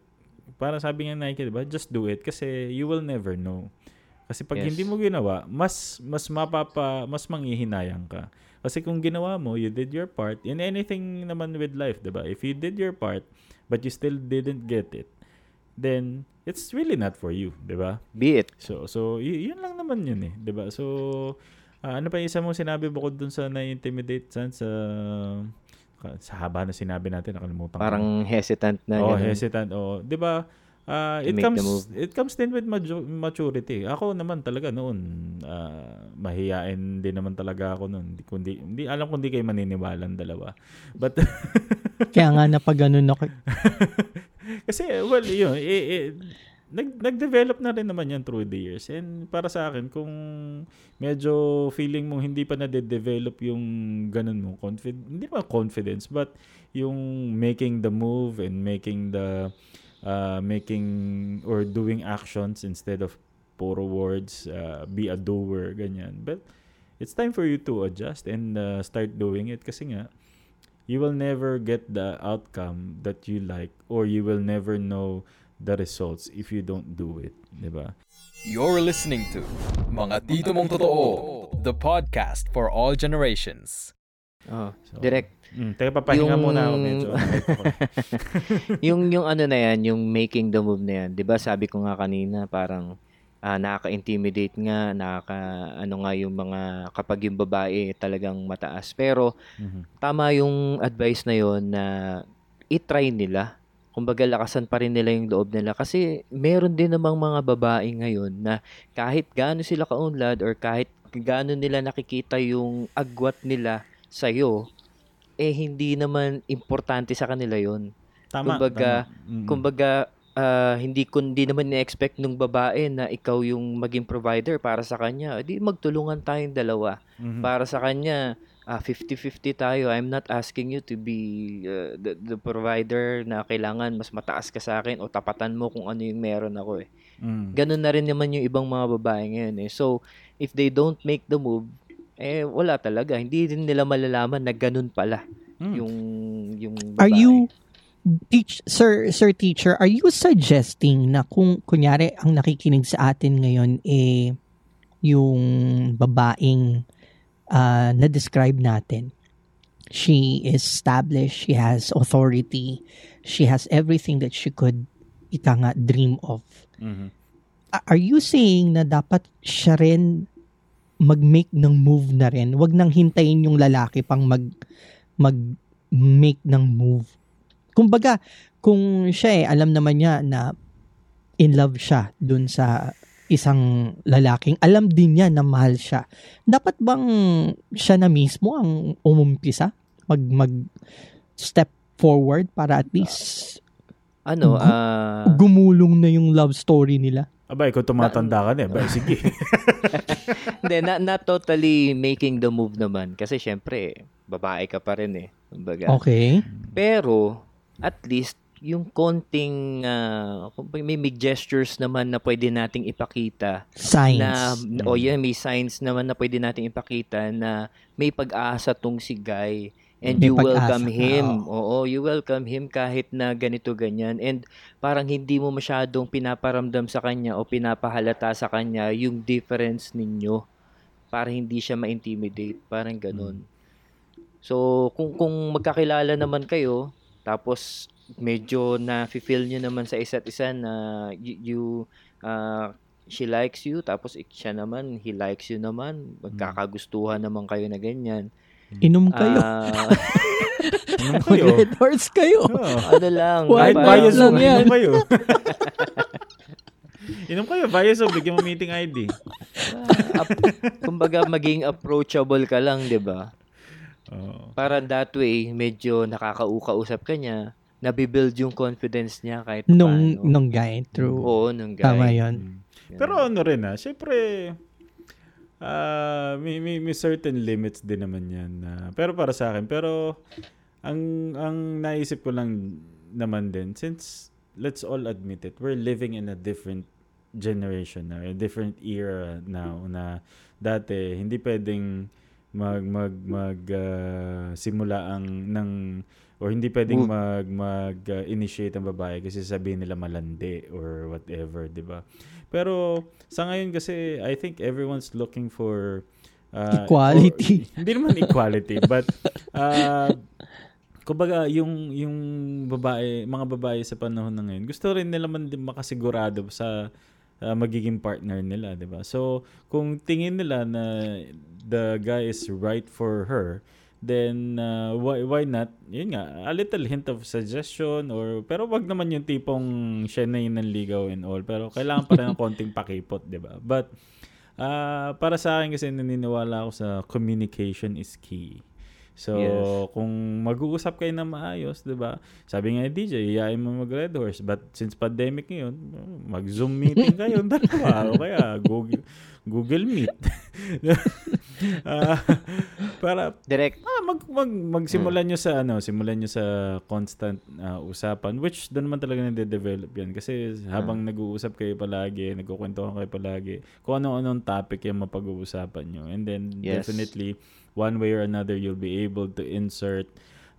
[SPEAKER 1] Para sabi nga Nike, di ba? Just do it kasi you will never know. Kasi pag
[SPEAKER 2] Yes.
[SPEAKER 1] hindi mo ginawa, mas mas mapapa mas manghihinayang ka. Kasi kung ginawa mo, you did your part in anything naman with life, 'di ba? If you did your part but you still didn't get it, then it's really not for you, 'di ba?
[SPEAKER 2] Be it.
[SPEAKER 1] So so y- yun lang naman yun eh, 'di ba? So ah, ano pa yung isa mong sinabi bukod dun sa na-intimidate san sa sa haba na sinabi natin nakalimutan ko.
[SPEAKER 2] Parang hesitant na.
[SPEAKER 1] Oh,
[SPEAKER 2] ganun.
[SPEAKER 1] hesitant. Oh, 'di ba?
[SPEAKER 2] To
[SPEAKER 1] it comes it comes din with maju- maturity. Ako naman talaga noon ah, mahiyain din naman talaga ako noon. Hindi kundi hindi alam ko hindi kayo maniniwala ang dalawa. But
[SPEAKER 3] Kaya nga napaganon ako.
[SPEAKER 1] kasi well, yun, eh, eh, nag nag-develop na rin naman yan through the years. And para sa akin kung medyo feeling mo hindi pa na-develop yung ganun mo, confid hindi naman confidence but yung making the move and making the uh, making or doing actions instead of puro words, uh, be a doer, ganyan. But it's time for you to adjust and uh, start doing it kasi nga you will never get the outcome that you like or you will never know the results if you don't do it, 'di ba?
[SPEAKER 4] You're listening to Mga Tito Mong Totoo, the podcast for all generations.
[SPEAKER 2] Oh,
[SPEAKER 1] So,
[SPEAKER 2] direct.
[SPEAKER 1] Mm, teka papahinga
[SPEAKER 2] Yung-
[SPEAKER 1] muna ako medyo.
[SPEAKER 2] yung yung ano na yan, yung making the move na yan. 'Di ba sabi ko nga kanina, parang ah, nakaka-intimidate nga, nakaka ano nga yung mga kapag yung babae talagang mataas. Pero
[SPEAKER 1] Mhm.
[SPEAKER 2] tama yung advice na yon na i-try nila. Kumbaga lakasan pa rin nila yung loob nila kasi meron din namang mga babae ngayon na kahit gaano sila kaunlad or kahit gaano nila nakikita yung agwat nila sa'yo, eh hindi naman importante sa kanila yon
[SPEAKER 1] Tama.
[SPEAKER 2] kumbaga-
[SPEAKER 1] tama. Mhm.
[SPEAKER 2] Kumbaga, ah, hindi ko hindi naman ni-expect nung babae na ikaw yung maging provider para sa kanya. Di magtulungan tayong dalawa.
[SPEAKER 1] Mhm.
[SPEAKER 2] Para sa kanya, ah, 50-50 tayo. I'm not asking you to be uh, the, the provider na kailangan mas mataas ka sa akin o tapatan mo kung ano yung meron ako eh.
[SPEAKER 1] Mm.
[SPEAKER 2] Ganun na rin naman yung ibang mga babae ngayon eh. So, if they don't make the move, eh wala talaga. Hindi din nila malalaman na ganun pala
[SPEAKER 1] Mm.
[SPEAKER 2] yung yung
[SPEAKER 3] Are
[SPEAKER 2] babae.
[SPEAKER 3] you teach sir sir teacher, are you suggesting na kung kunyari ang nakikinig sa atin ngayon eh yung babaeng ah, na-describe natin. She is established, she has authority, she has everything that she could ika nga dream of.
[SPEAKER 1] Mhm.
[SPEAKER 3] A- Are you saying na dapat siya rin mag-make ng move na rin? Huwag nang hintayin yung lalaki pang mag mag-make ng move. Kumbaga, kung siya eh, alam naman niya na in love siya dun sa isang lalaking, alam din niya na mahal siya. Dapat bang siya na mismo ang umumpisa? Mag, mag step forward para at least
[SPEAKER 2] Ano,
[SPEAKER 3] Gu-
[SPEAKER 2] ah...
[SPEAKER 3] gumulong na yung love story nila?
[SPEAKER 1] Abay, kung tumatanda ka na, abay, sige.
[SPEAKER 2] Hindi, not, not totally making the move naman. Kasi syempre, babae ka pa rin eh. Kumbaga.
[SPEAKER 3] Okay.
[SPEAKER 2] Pero, at least, yung konting, kung may, may gestures naman na pwede nating ipakita
[SPEAKER 3] Signs.
[SPEAKER 2] na,
[SPEAKER 1] Mm.
[SPEAKER 2] o yan, may signs naman na pwede nating ipakita na may pag-asa tong si Guy. And
[SPEAKER 3] May
[SPEAKER 2] you welcome him. Oo, you welcome him kahit na ganito ganyan. And parang hindi mo masyadong pinaparamdam sa kanya o pinapahalata sa kanya yung difference ninyo para hindi siya ma-intimidate. Parang ganun. So, kung kung magkakilala naman kayo, tapos medyo na feel nyo naman sa isa't isa na you, you ah, she likes you tapos siya naman he likes you naman magkakagustuhan naman kayo na ganyan
[SPEAKER 3] Inom kayo.
[SPEAKER 2] Ah,
[SPEAKER 1] Inom kayo.
[SPEAKER 3] Red horse kayo.
[SPEAKER 1] Oo.
[SPEAKER 2] ano lang
[SPEAKER 3] Parang-
[SPEAKER 1] bias
[SPEAKER 3] lang yan.
[SPEAKER 1] inom kayo. inom kayo, bias mo, bigyan mo meeting ID.
[SPEAKER 2] Ah, ap- kumbaga maging approachable ka lang 'di ba
[SPEAKER 1] Oo.
[SPEAKER 2] para that way medyo nakakaukausap ka niya nabibuild yung confidence niya kahit
[SPEAKER 3] Nung,
[SPEAKER 2] paano.
[SPEAKER 3] nung guy. True.
[SPEAKER 2] oo nung guy
[SPEAKER 3] Tama yun.
[SPEAKER 1] Mm. Pero ano rin ah, syempre, ah may, may, may certain limits din naman yan. ah. pero para sa akin, pero ang, ang naisip ko lang naman din, since let's all admit it, we're living in a different generation now, a different era now na dati hindi pwedeng mag mag mag ah, simula ang ng or hindi pwedeng
[SPEAKER 2] Move.
[SPEAKER 1] mag mag ah, initiate ang babae kasi sabihin nila malandi or whatever, 'di ba? Pero sa ngayon kasi I think everyone's looking for ah,
[SPEAKER 3] Equality.
[SPEAKER 1] or- hindi naman equality, but uh, kumbaga yung yung babae, mga babae sa panahon na ngayon, gusto rin nila man din makasigurado sa ah, magiging partner nila, 'di ba? So, kung tingin nila na the guy is right for her, then uh, why why not? Yun nga, a little hint of suggestion or pero wag naman yung tipong siya na yung nanligaw and all, pero kailangan pa rin ng konting pakipot, 'di ba? But ah para sa akin kasi naniniwala ako sa communication is key. So,
[SPEAKER 2] Yes.
[SPEAKER 1] kung mag-uusap kayo na maayos, 'di ba? Sabi nga ni DJ, iyain mo mag Red Horse, but since pandemic ngayon, mag-Zoom meeting kayo dalawa o kaya Google Google Meet. Ah, para
[SPEAKER 2] direct
[SPEAKER 1] ah, mag, mag, magsimulan nyo sa ano, simulan nyo sa constant ah, usapan which doon naman talaga nade-develop yan kasi habang nag-uusap kayo palagi, nagkukwentuhan kayo palagi, kung ano-anong topic yung mapag-uusapan nyo. And then
[SPEAKER 2] Yes.
[SPEAKER 1] definitely one way or another you'll be able to insert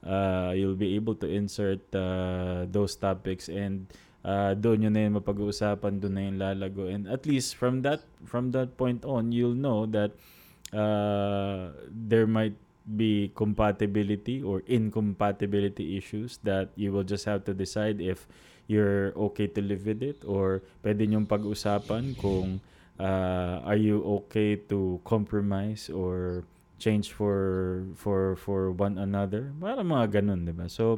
[SPEAKER 1] uh, you'll be able to insert uh, those topics and uh, doon yun na yung mapag-uusapan, doon na yung lalago. And at least from that from that point on, you'll know that uh, there might be compatibility or incompatibility issues that you will just have to decide if you're okay to live with it or pwede niyong pag-usapan kung uh, are you okay to compromise or change for for for one another para mga ganun 'di ba so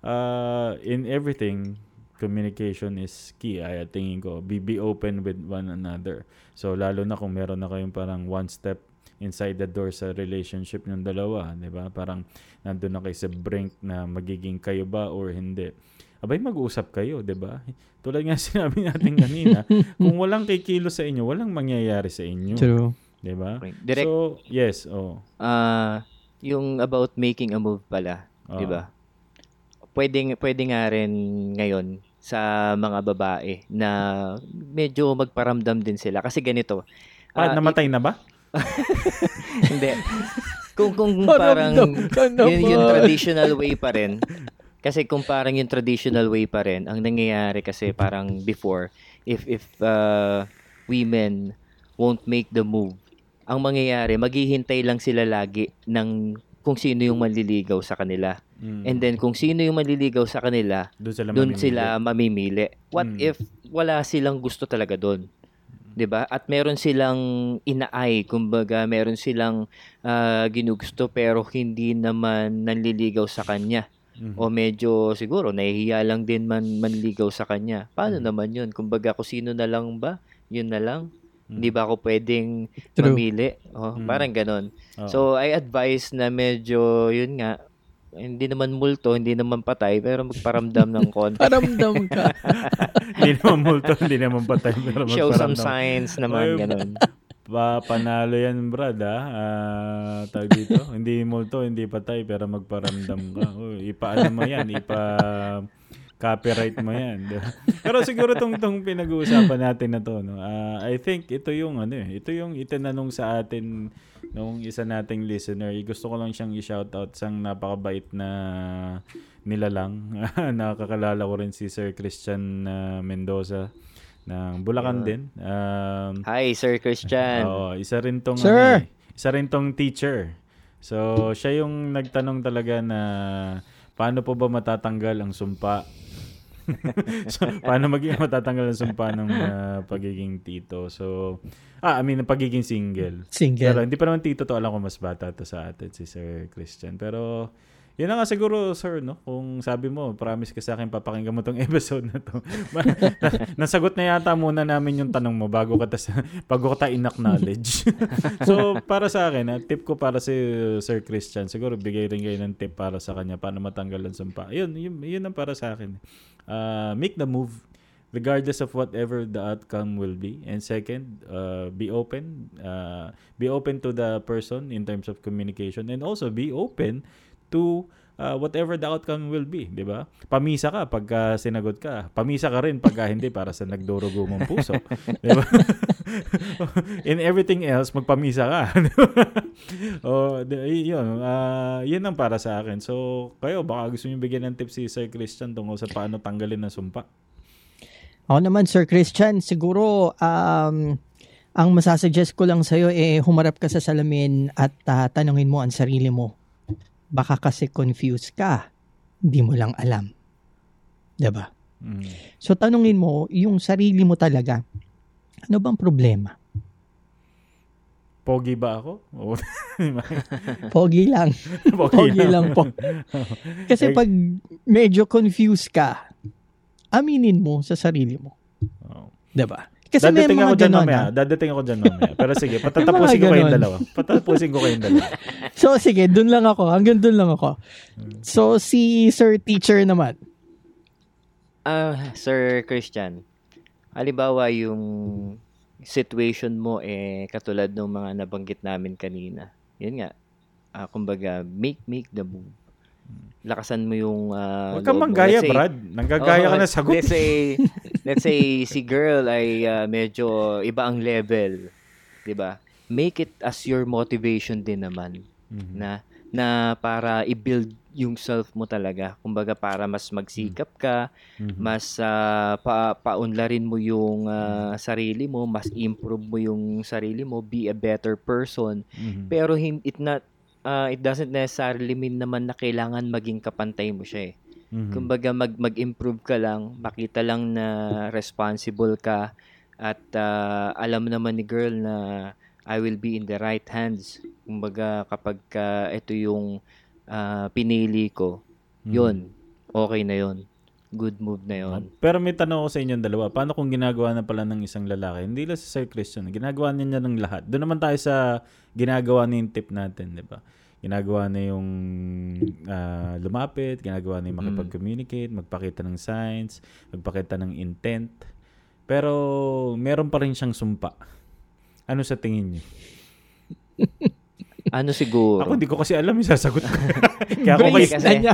[SPEAKER 1] uh, in everything communication is key ay tingin ko be, be open with one another. So lalo na kung meron na kayong parang one step inside the door sa relationship ng dalawa 'di ba? Parang nandun na kayo sa brink na magiging kayo ba or hindi. Abay mag-usap kayo 'di ba? Tulad nga sinabi natin kanina kung walang kikilo sa inyo walang mangyayari sa inyo.
[SPEAKER 3] True.
[SPEAKER 1] 'di ba?
[SPEAKER 2] Direct
[SPEAKER 1] so yes oh.
[SPEAKER 2] Ah yung about making a move pala
[SPEAKER 1] Oo.
[SPEAKER 2] 'di ba? Pwedeng pwede nga rin ngayon sa mga babae na medyo magparamdam din sila kasi ganito
[SPEAKER 1] ah,
[SPEAKER 2] ah,
[SPEAKER 1] namatay na ba
[SPEAKER 2] Hindi. Kung kung parang
[SPEAKER 3] Paramdam ka
[SPEAKER 2] yun, yung traditional way pa rin. Kasi kung parang yung traditional way pa rin, ang nangyayari kasi parang before, if if uh, women won't make the move, ang mangyayari, maghihintay lang sila lagi ng kung sino yung manliligaw sa kanila.
[SPEAKER 1] Mm.
[SPEAKER 2] And then kung sino yung manliligaw sa kanila,
[SPEAKER 1] doon sila
[SPEAKER 2] doon
[SPEAKER 1] mamimili.
[SPEAKER 2] sila mamimili. What
[SPEAKER 1] Mm.
[SPEAKER 2] if wala silang gusto talaga doon? 'Di ba? At meron silang inaay, kumbaga meron silang ah, ginugusto pero hindi naman nanliligaw sa kanya.
[SPEAKER 1] Mhm.
[SPEAKER 2] O medyo siguro nahihiya lang din man manligaw sa kanya. Paano
[SPEAKER 1] Mm.
[SPEAKER 2] naman 'yun? Kumbaga kung sino na lang ba? 'Yun na lang.
[SPEAKER 1] Mm.
[SPEAKER 2] Hindi ba ako pwedeng
[SPEAKER 3] True.
[SPEAKER 2] mamili? Oh,
[SPEAKER 1] Mm.
[SPEAKER 2] parang ganon.
[SPEAKER 1] Oo.
[SPEAKER 2] So I advise na medyo 'yun nga hindi naman multo, hindi naman patay, pero magparamdam ng konti.
[SPEAKER 3] Paramdam ka.
[SPEAKER 1] hindi naman multo, hindi naman patay. Pero
[SPEAKER 2] Show some
[SPEAKER 1] magparamdam.
[SPEAKER 2] signs naman,
[SPEAKER 1] Oy,
[SPEAKER 2] ganun.
[SPEAKER 1] Pa, panalo yan, Brad, ah. Ah, tawag dito. hindi multo, hindi patay, pero magparamdam ka. Uy, ipaano mo yan, ipa copyright mo yan. pero siguro tong tong pinag-uusapan natin na to, no. ah, I think ito yung ano eh, ito yung itinanong sa atin nung isa nating listener. Gusto ko lang siyang i-shoutout sang napakabait na nilalang. Nakakalala ko rin si Sir Christian ah, Mendoza ng Bulacan
[SPEAKER 2] Yeah.
[SPEAKER 1] din. Um,
[SPEAKER 2] Hi, Sir Christian.
[SPEAKER 1] Oo, isa rin tong
[SPEAKER 3] Sir!
[SPEAKER 1] ano eh, isa rin tong teacher. So, siya yung nagtanong talaga na paano po ba matatanggal ang sumpa? so, paano maging matatanggal ang sumpa ng ah, pagiging tito? So, ah, I mean, ng pagiging single. Pero
[SPEAKER 3] Single.
[SPEAKER 1] hindi pa naman tito to. Alam ko mas bata to sa atin, si Sir Christian. Pero, yun na nga siguro, sir, no? Kung sabi mo, promise ka sa akin, papakinggan mo tong episode na to. Na- Nasagot na yata muna namin yung tanong mo bago ka, tas, bago ka ta in-acknowledge. so, para sa akin, ah, tip ko para si Sir Christian, siguro bigay rin kayo ng tip para sa kanya, paano matanggal ang sumpa. Yun, yun, yun ang para sa akin. Ah, make the move regardless of whatever the outcome will be. And second, uh, be open. Uh, be open to the person in terms of communication and also be open to uh, whatever the outcome will be, 'di ba? Pamisa ka pagka sinagot ka. Pamisa ka rin pagka hindi para sa nagdurugo mong puso, 'di ba? In everything else, magpamisa ka. oh, di- yun, ah, yun ang para sa akin. So, kayo baka gusto niyo bigyan ng tips si Sir Christian tungkol sa paano tanggalin ng sumpa.
[SPEAKER 3] Ako naman, Sir Christian, siguro um, ang masasuggest ko lang sa'yo eh humarap ka sa salamin at ah, tanungin mo ang sarili mo. Baka kasi confused ka. Hindi mo lang alam. 'Di ba?
[SPEAKER 1] Mm.
[SPEAKER 3] So tanungin mo yung sarili mo talaga. Ano bang problema?
[SPEAKER 1] Pogi ba ako?
[SPEAKER 3] Pogi lang. Pogi lang po. Kasi pag medyo confused ka, aminin mo sa sarili mo.
[SPEAKER 1] Oo.
[SPEAKER 3] 'Di ba? Kasi may
[SPEAKER 1] Dadating
[SPEAKER 3] mga
[SPEAKER 1] ako dyan mamaya.
[SPEAKER 3] ah.
[SPEAKER 1] Dadating ako dyan mamaya. Pero sige, patatapusin ko kayong dalawa. Patatapusin ko kayong dalawa.
[SPEAKER 3] So sige, dun lang ako. Hanggang dun lang ako. So si Sir Teacher naman.
[SPEAKER 2] Ah, Sir Christian, halimbawa yung situation mo eh katulad ng mga nabanggit namin kanina. Yun nga. Ah, kumbaga, make make the move. Lakasan mo yung ah,
[SPEAKER 1] Huwag kang manggaya,
[SPEAKER 2] say-
[SPEAKER 1] Brad. Nanggagaya ka
[SPEAKER 2] Oo,
[SPEAKER 1] na sagot.
[SPEAKER 2] Let's say, let's say si girl ay ah, medyo iba ang level, 'di ba? Make it as your motivation din naman
[SPEAKER 1] Mhm.
[SPEAKER 2] na na para i-build yung self mo talaga. Kumbaga para mas magsikap ka,
[SPEAKER 1] Mhm.
[SPEAKER 2] mas ah, pa paunlarin mo yung ah, sarili mo, mas improve mo yung sarili mo, be a better person.
[SPEAKER 1] Mhm.
[SPEAKER 2] Pero it not ah, it doesn't necessarily mean naman na kailangan maging kapantay mo siya eh.
[SPEAKER 1] Mhm.
[SPEAKER 2] Kumbaga mag mag-improve ka lang, makita lang na responsible ka at ah, alam naman ni girl na I will be in the right hands. Kumbaga kapag ka ito yung ah, pinili ko,
[SPEAKER 1] Mhm.
[SPEAKER 2] yun, okay na yun. Good move na yun.
[SPEAKER 1] Pero may tanong ako sa inyong dalawa. Paano kung ginagawa na pala ng isang lalaki? Hindi lang si Sir Christian. Ginagawa niya ng lahat. Doon naman tayo sa ginagawa na yung tip natin, di ba? Ginagawa na yung ah, lumapit, ginagawa na yung makipag-communicate, magpakita ng signs, magpakita ng intent. Pero meron pa rin siyang sumpa. Ano sa tingin niyo?
[SPEAKER 2] Ano siguro?
[SPEAKER 1] Ako hindi ko kasi alam yung sasagot ko. Kaya ako
[SPEAKER 3] Brace
[SPEAKER 1] kay...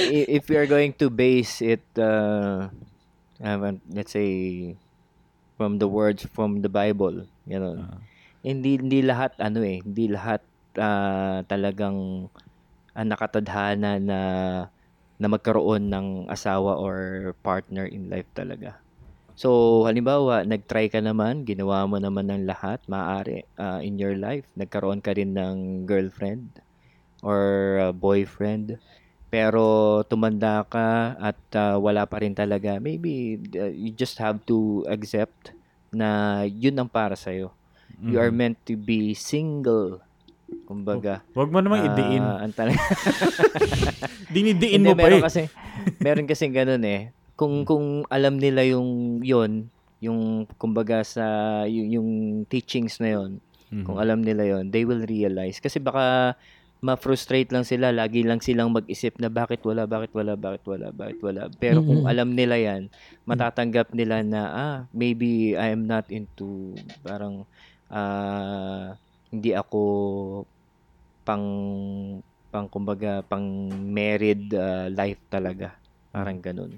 [SPEAKER 2] i- if we are going to base it, uh, let's say, from the words from the Bible, gano'n.
[SPEAKER 1] Ah.
[SPEAKER 2] hindi hindi lahat ano eh, hindi lahat ah, talagang ah, nakatadhana na na magkaroon ng asawa or partner in life talaga. So, halimbawa, nag-try ka naman, ginawa mo naman ng lahat, maaari ah, in your life, nagkaroon ka rin ng girlfriend or ah, boyfriend, pero tumanda ka at ah, wala pa rin talaga, maybe ah, you just have to accept na yun ang para sa'yo. You are
[SPEAKER 1] Mhm.
[SPEAKER 2] meant to be single. Kumbaga.
[SPEAKER 1] Huwag mo namang idiin.
[SPEAKER 2] ah, ang tala-
[SPEAKER 1] Dinidiin
[SPEAKER 2] Hindi,
[SPEAKER 1] mo pa eh.
[SPEAKER 2] kasi, meron kasi ganun eh. Kung, kung alam nila yung yon yung kumbaga sa yung, yung teachings na yon
[SPEAKER 1] Mhm.
[SPEAKER 2] kung alam nila yon they will realize kasi baka ma-frustrate lang sila lagi lang silang mag-isip na bakit wala bakit wala bakit wala bakit wala pero kung
[SPEAKER 3] Mhm.
[SPEAKER 2] alam nila yan matatanggap nila na ah maybe I am not into parang ah hindi ako pang pang kumbaga pang married ah, life talaga parang ganun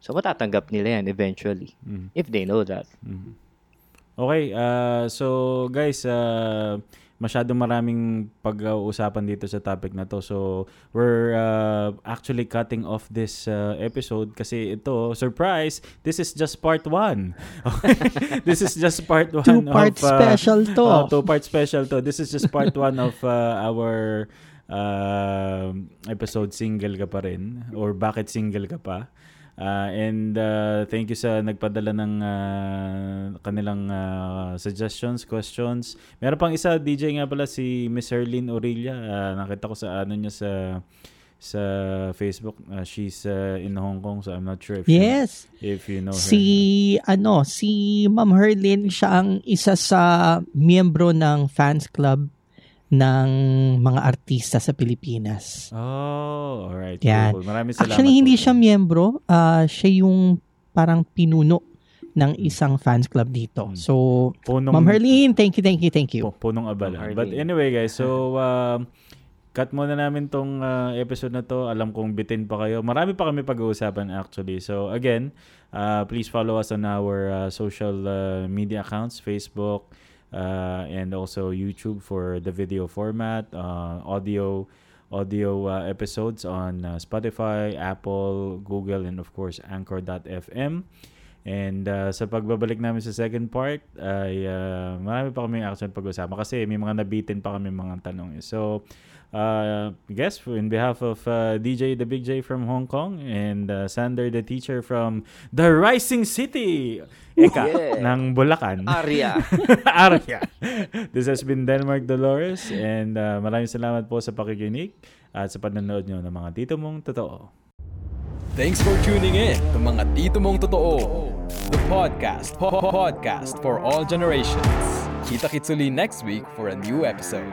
[SPEAKER 2] so matatanggap nila yan eventually
[SPEAKER 1] Mhm.
[SPEAKER 2] if they know that
[SPEAKER 1] Mhm. Okay, uh, so guys, uh, masyadong maraming pag-uusapan dito sa topic na to. So, we're uh, actually cutting off this uh, episode kasi ito, surprise, this is just part one. Okay? this is just part one
[SPEAKER 3] Two-part
[SPEAKER 1] of... uh,
[SPEAKER 3] special to.
[SPEAKER 1] Oh, two-part special to. This is just part one of uh, our uh, episode single ka pa rin or bakit single ka pa. Uh, and uh, thank you sa nagpadala ng uh, kanilang uh, suggestions, questions. Meron pang isa, DJ nga pala si Miss Herlene Aurelia. Uh, nakita ko sa ano niya sa sa Facebook. Uh, she's uh, in Hong Kong so I'm not sure if
[SPEAKER 3] Yes.
[SPEAKER 1] you, if you know her.
[SPEAKER 3] Si ano, si Ma'am Herlin siya ang isa sa miyembro ng fans club ng mga artista sa Pilipinas.
[SPEAKER 1] Oh, alright.
[SPEAKER 3] Yan.
[SPEAKER 1] Cool. Maraming salamat.
[SPEAKER 3] Actually, hindi
[SPEAKER 1] po.
[SPEAKER 3] siya miyembro. ah siya yung parang pinuno ng isang fans club dito.
[SPEAKER 1] Hmm.
[SPEAKER 3] So,
[SPEAKER 1] punong,
[SPEAKER 3] Ma'am Herlin, thank you, thank you, thank you.
[SPEAKER 1] pu- punong abala. But
[SPEAKER 2] Herlene.
[SPEAKER 1] anyway guys, so um, cut muna namin tong uh, episode na to. Alam kong bitin pa kayo. Marami pa kami pag-uusapan actually. So again, uh, please follow us on our uh, social uh, media accounts, Facebook, uh, and also YouTube for the video format, uh, audio audio uh, episodes on uh, Spotify, Apple, Google, and of course Anchor.fm. And uh, sa pagbabalik namin sa second part ay uh, marami pa kami action pag-usapan kasi may mga nabitin pa kami mga tanong. eh. So, uh, guess in behalf of uh, DJ The Big J from Hong Kong and uh, Sander the Teacher from the Rising City, Eka,
[SPEAKER 2] Yeah.
[SPEAKER 1] ng Bulacan.
[SPEAKER 2] Arya.
[SPEAKER 1] Arya. This has been Denmark Dolores and uh, maraming salamat po sa pakikinig at sa panonood nyo ng mga tito mong totoo.
[SPEAKER 4] Thanks for tuning in to Mga Tito Mong Totoo, the podcast, po- po- podcast for all generations. Kita kitsuli next week for a new episode.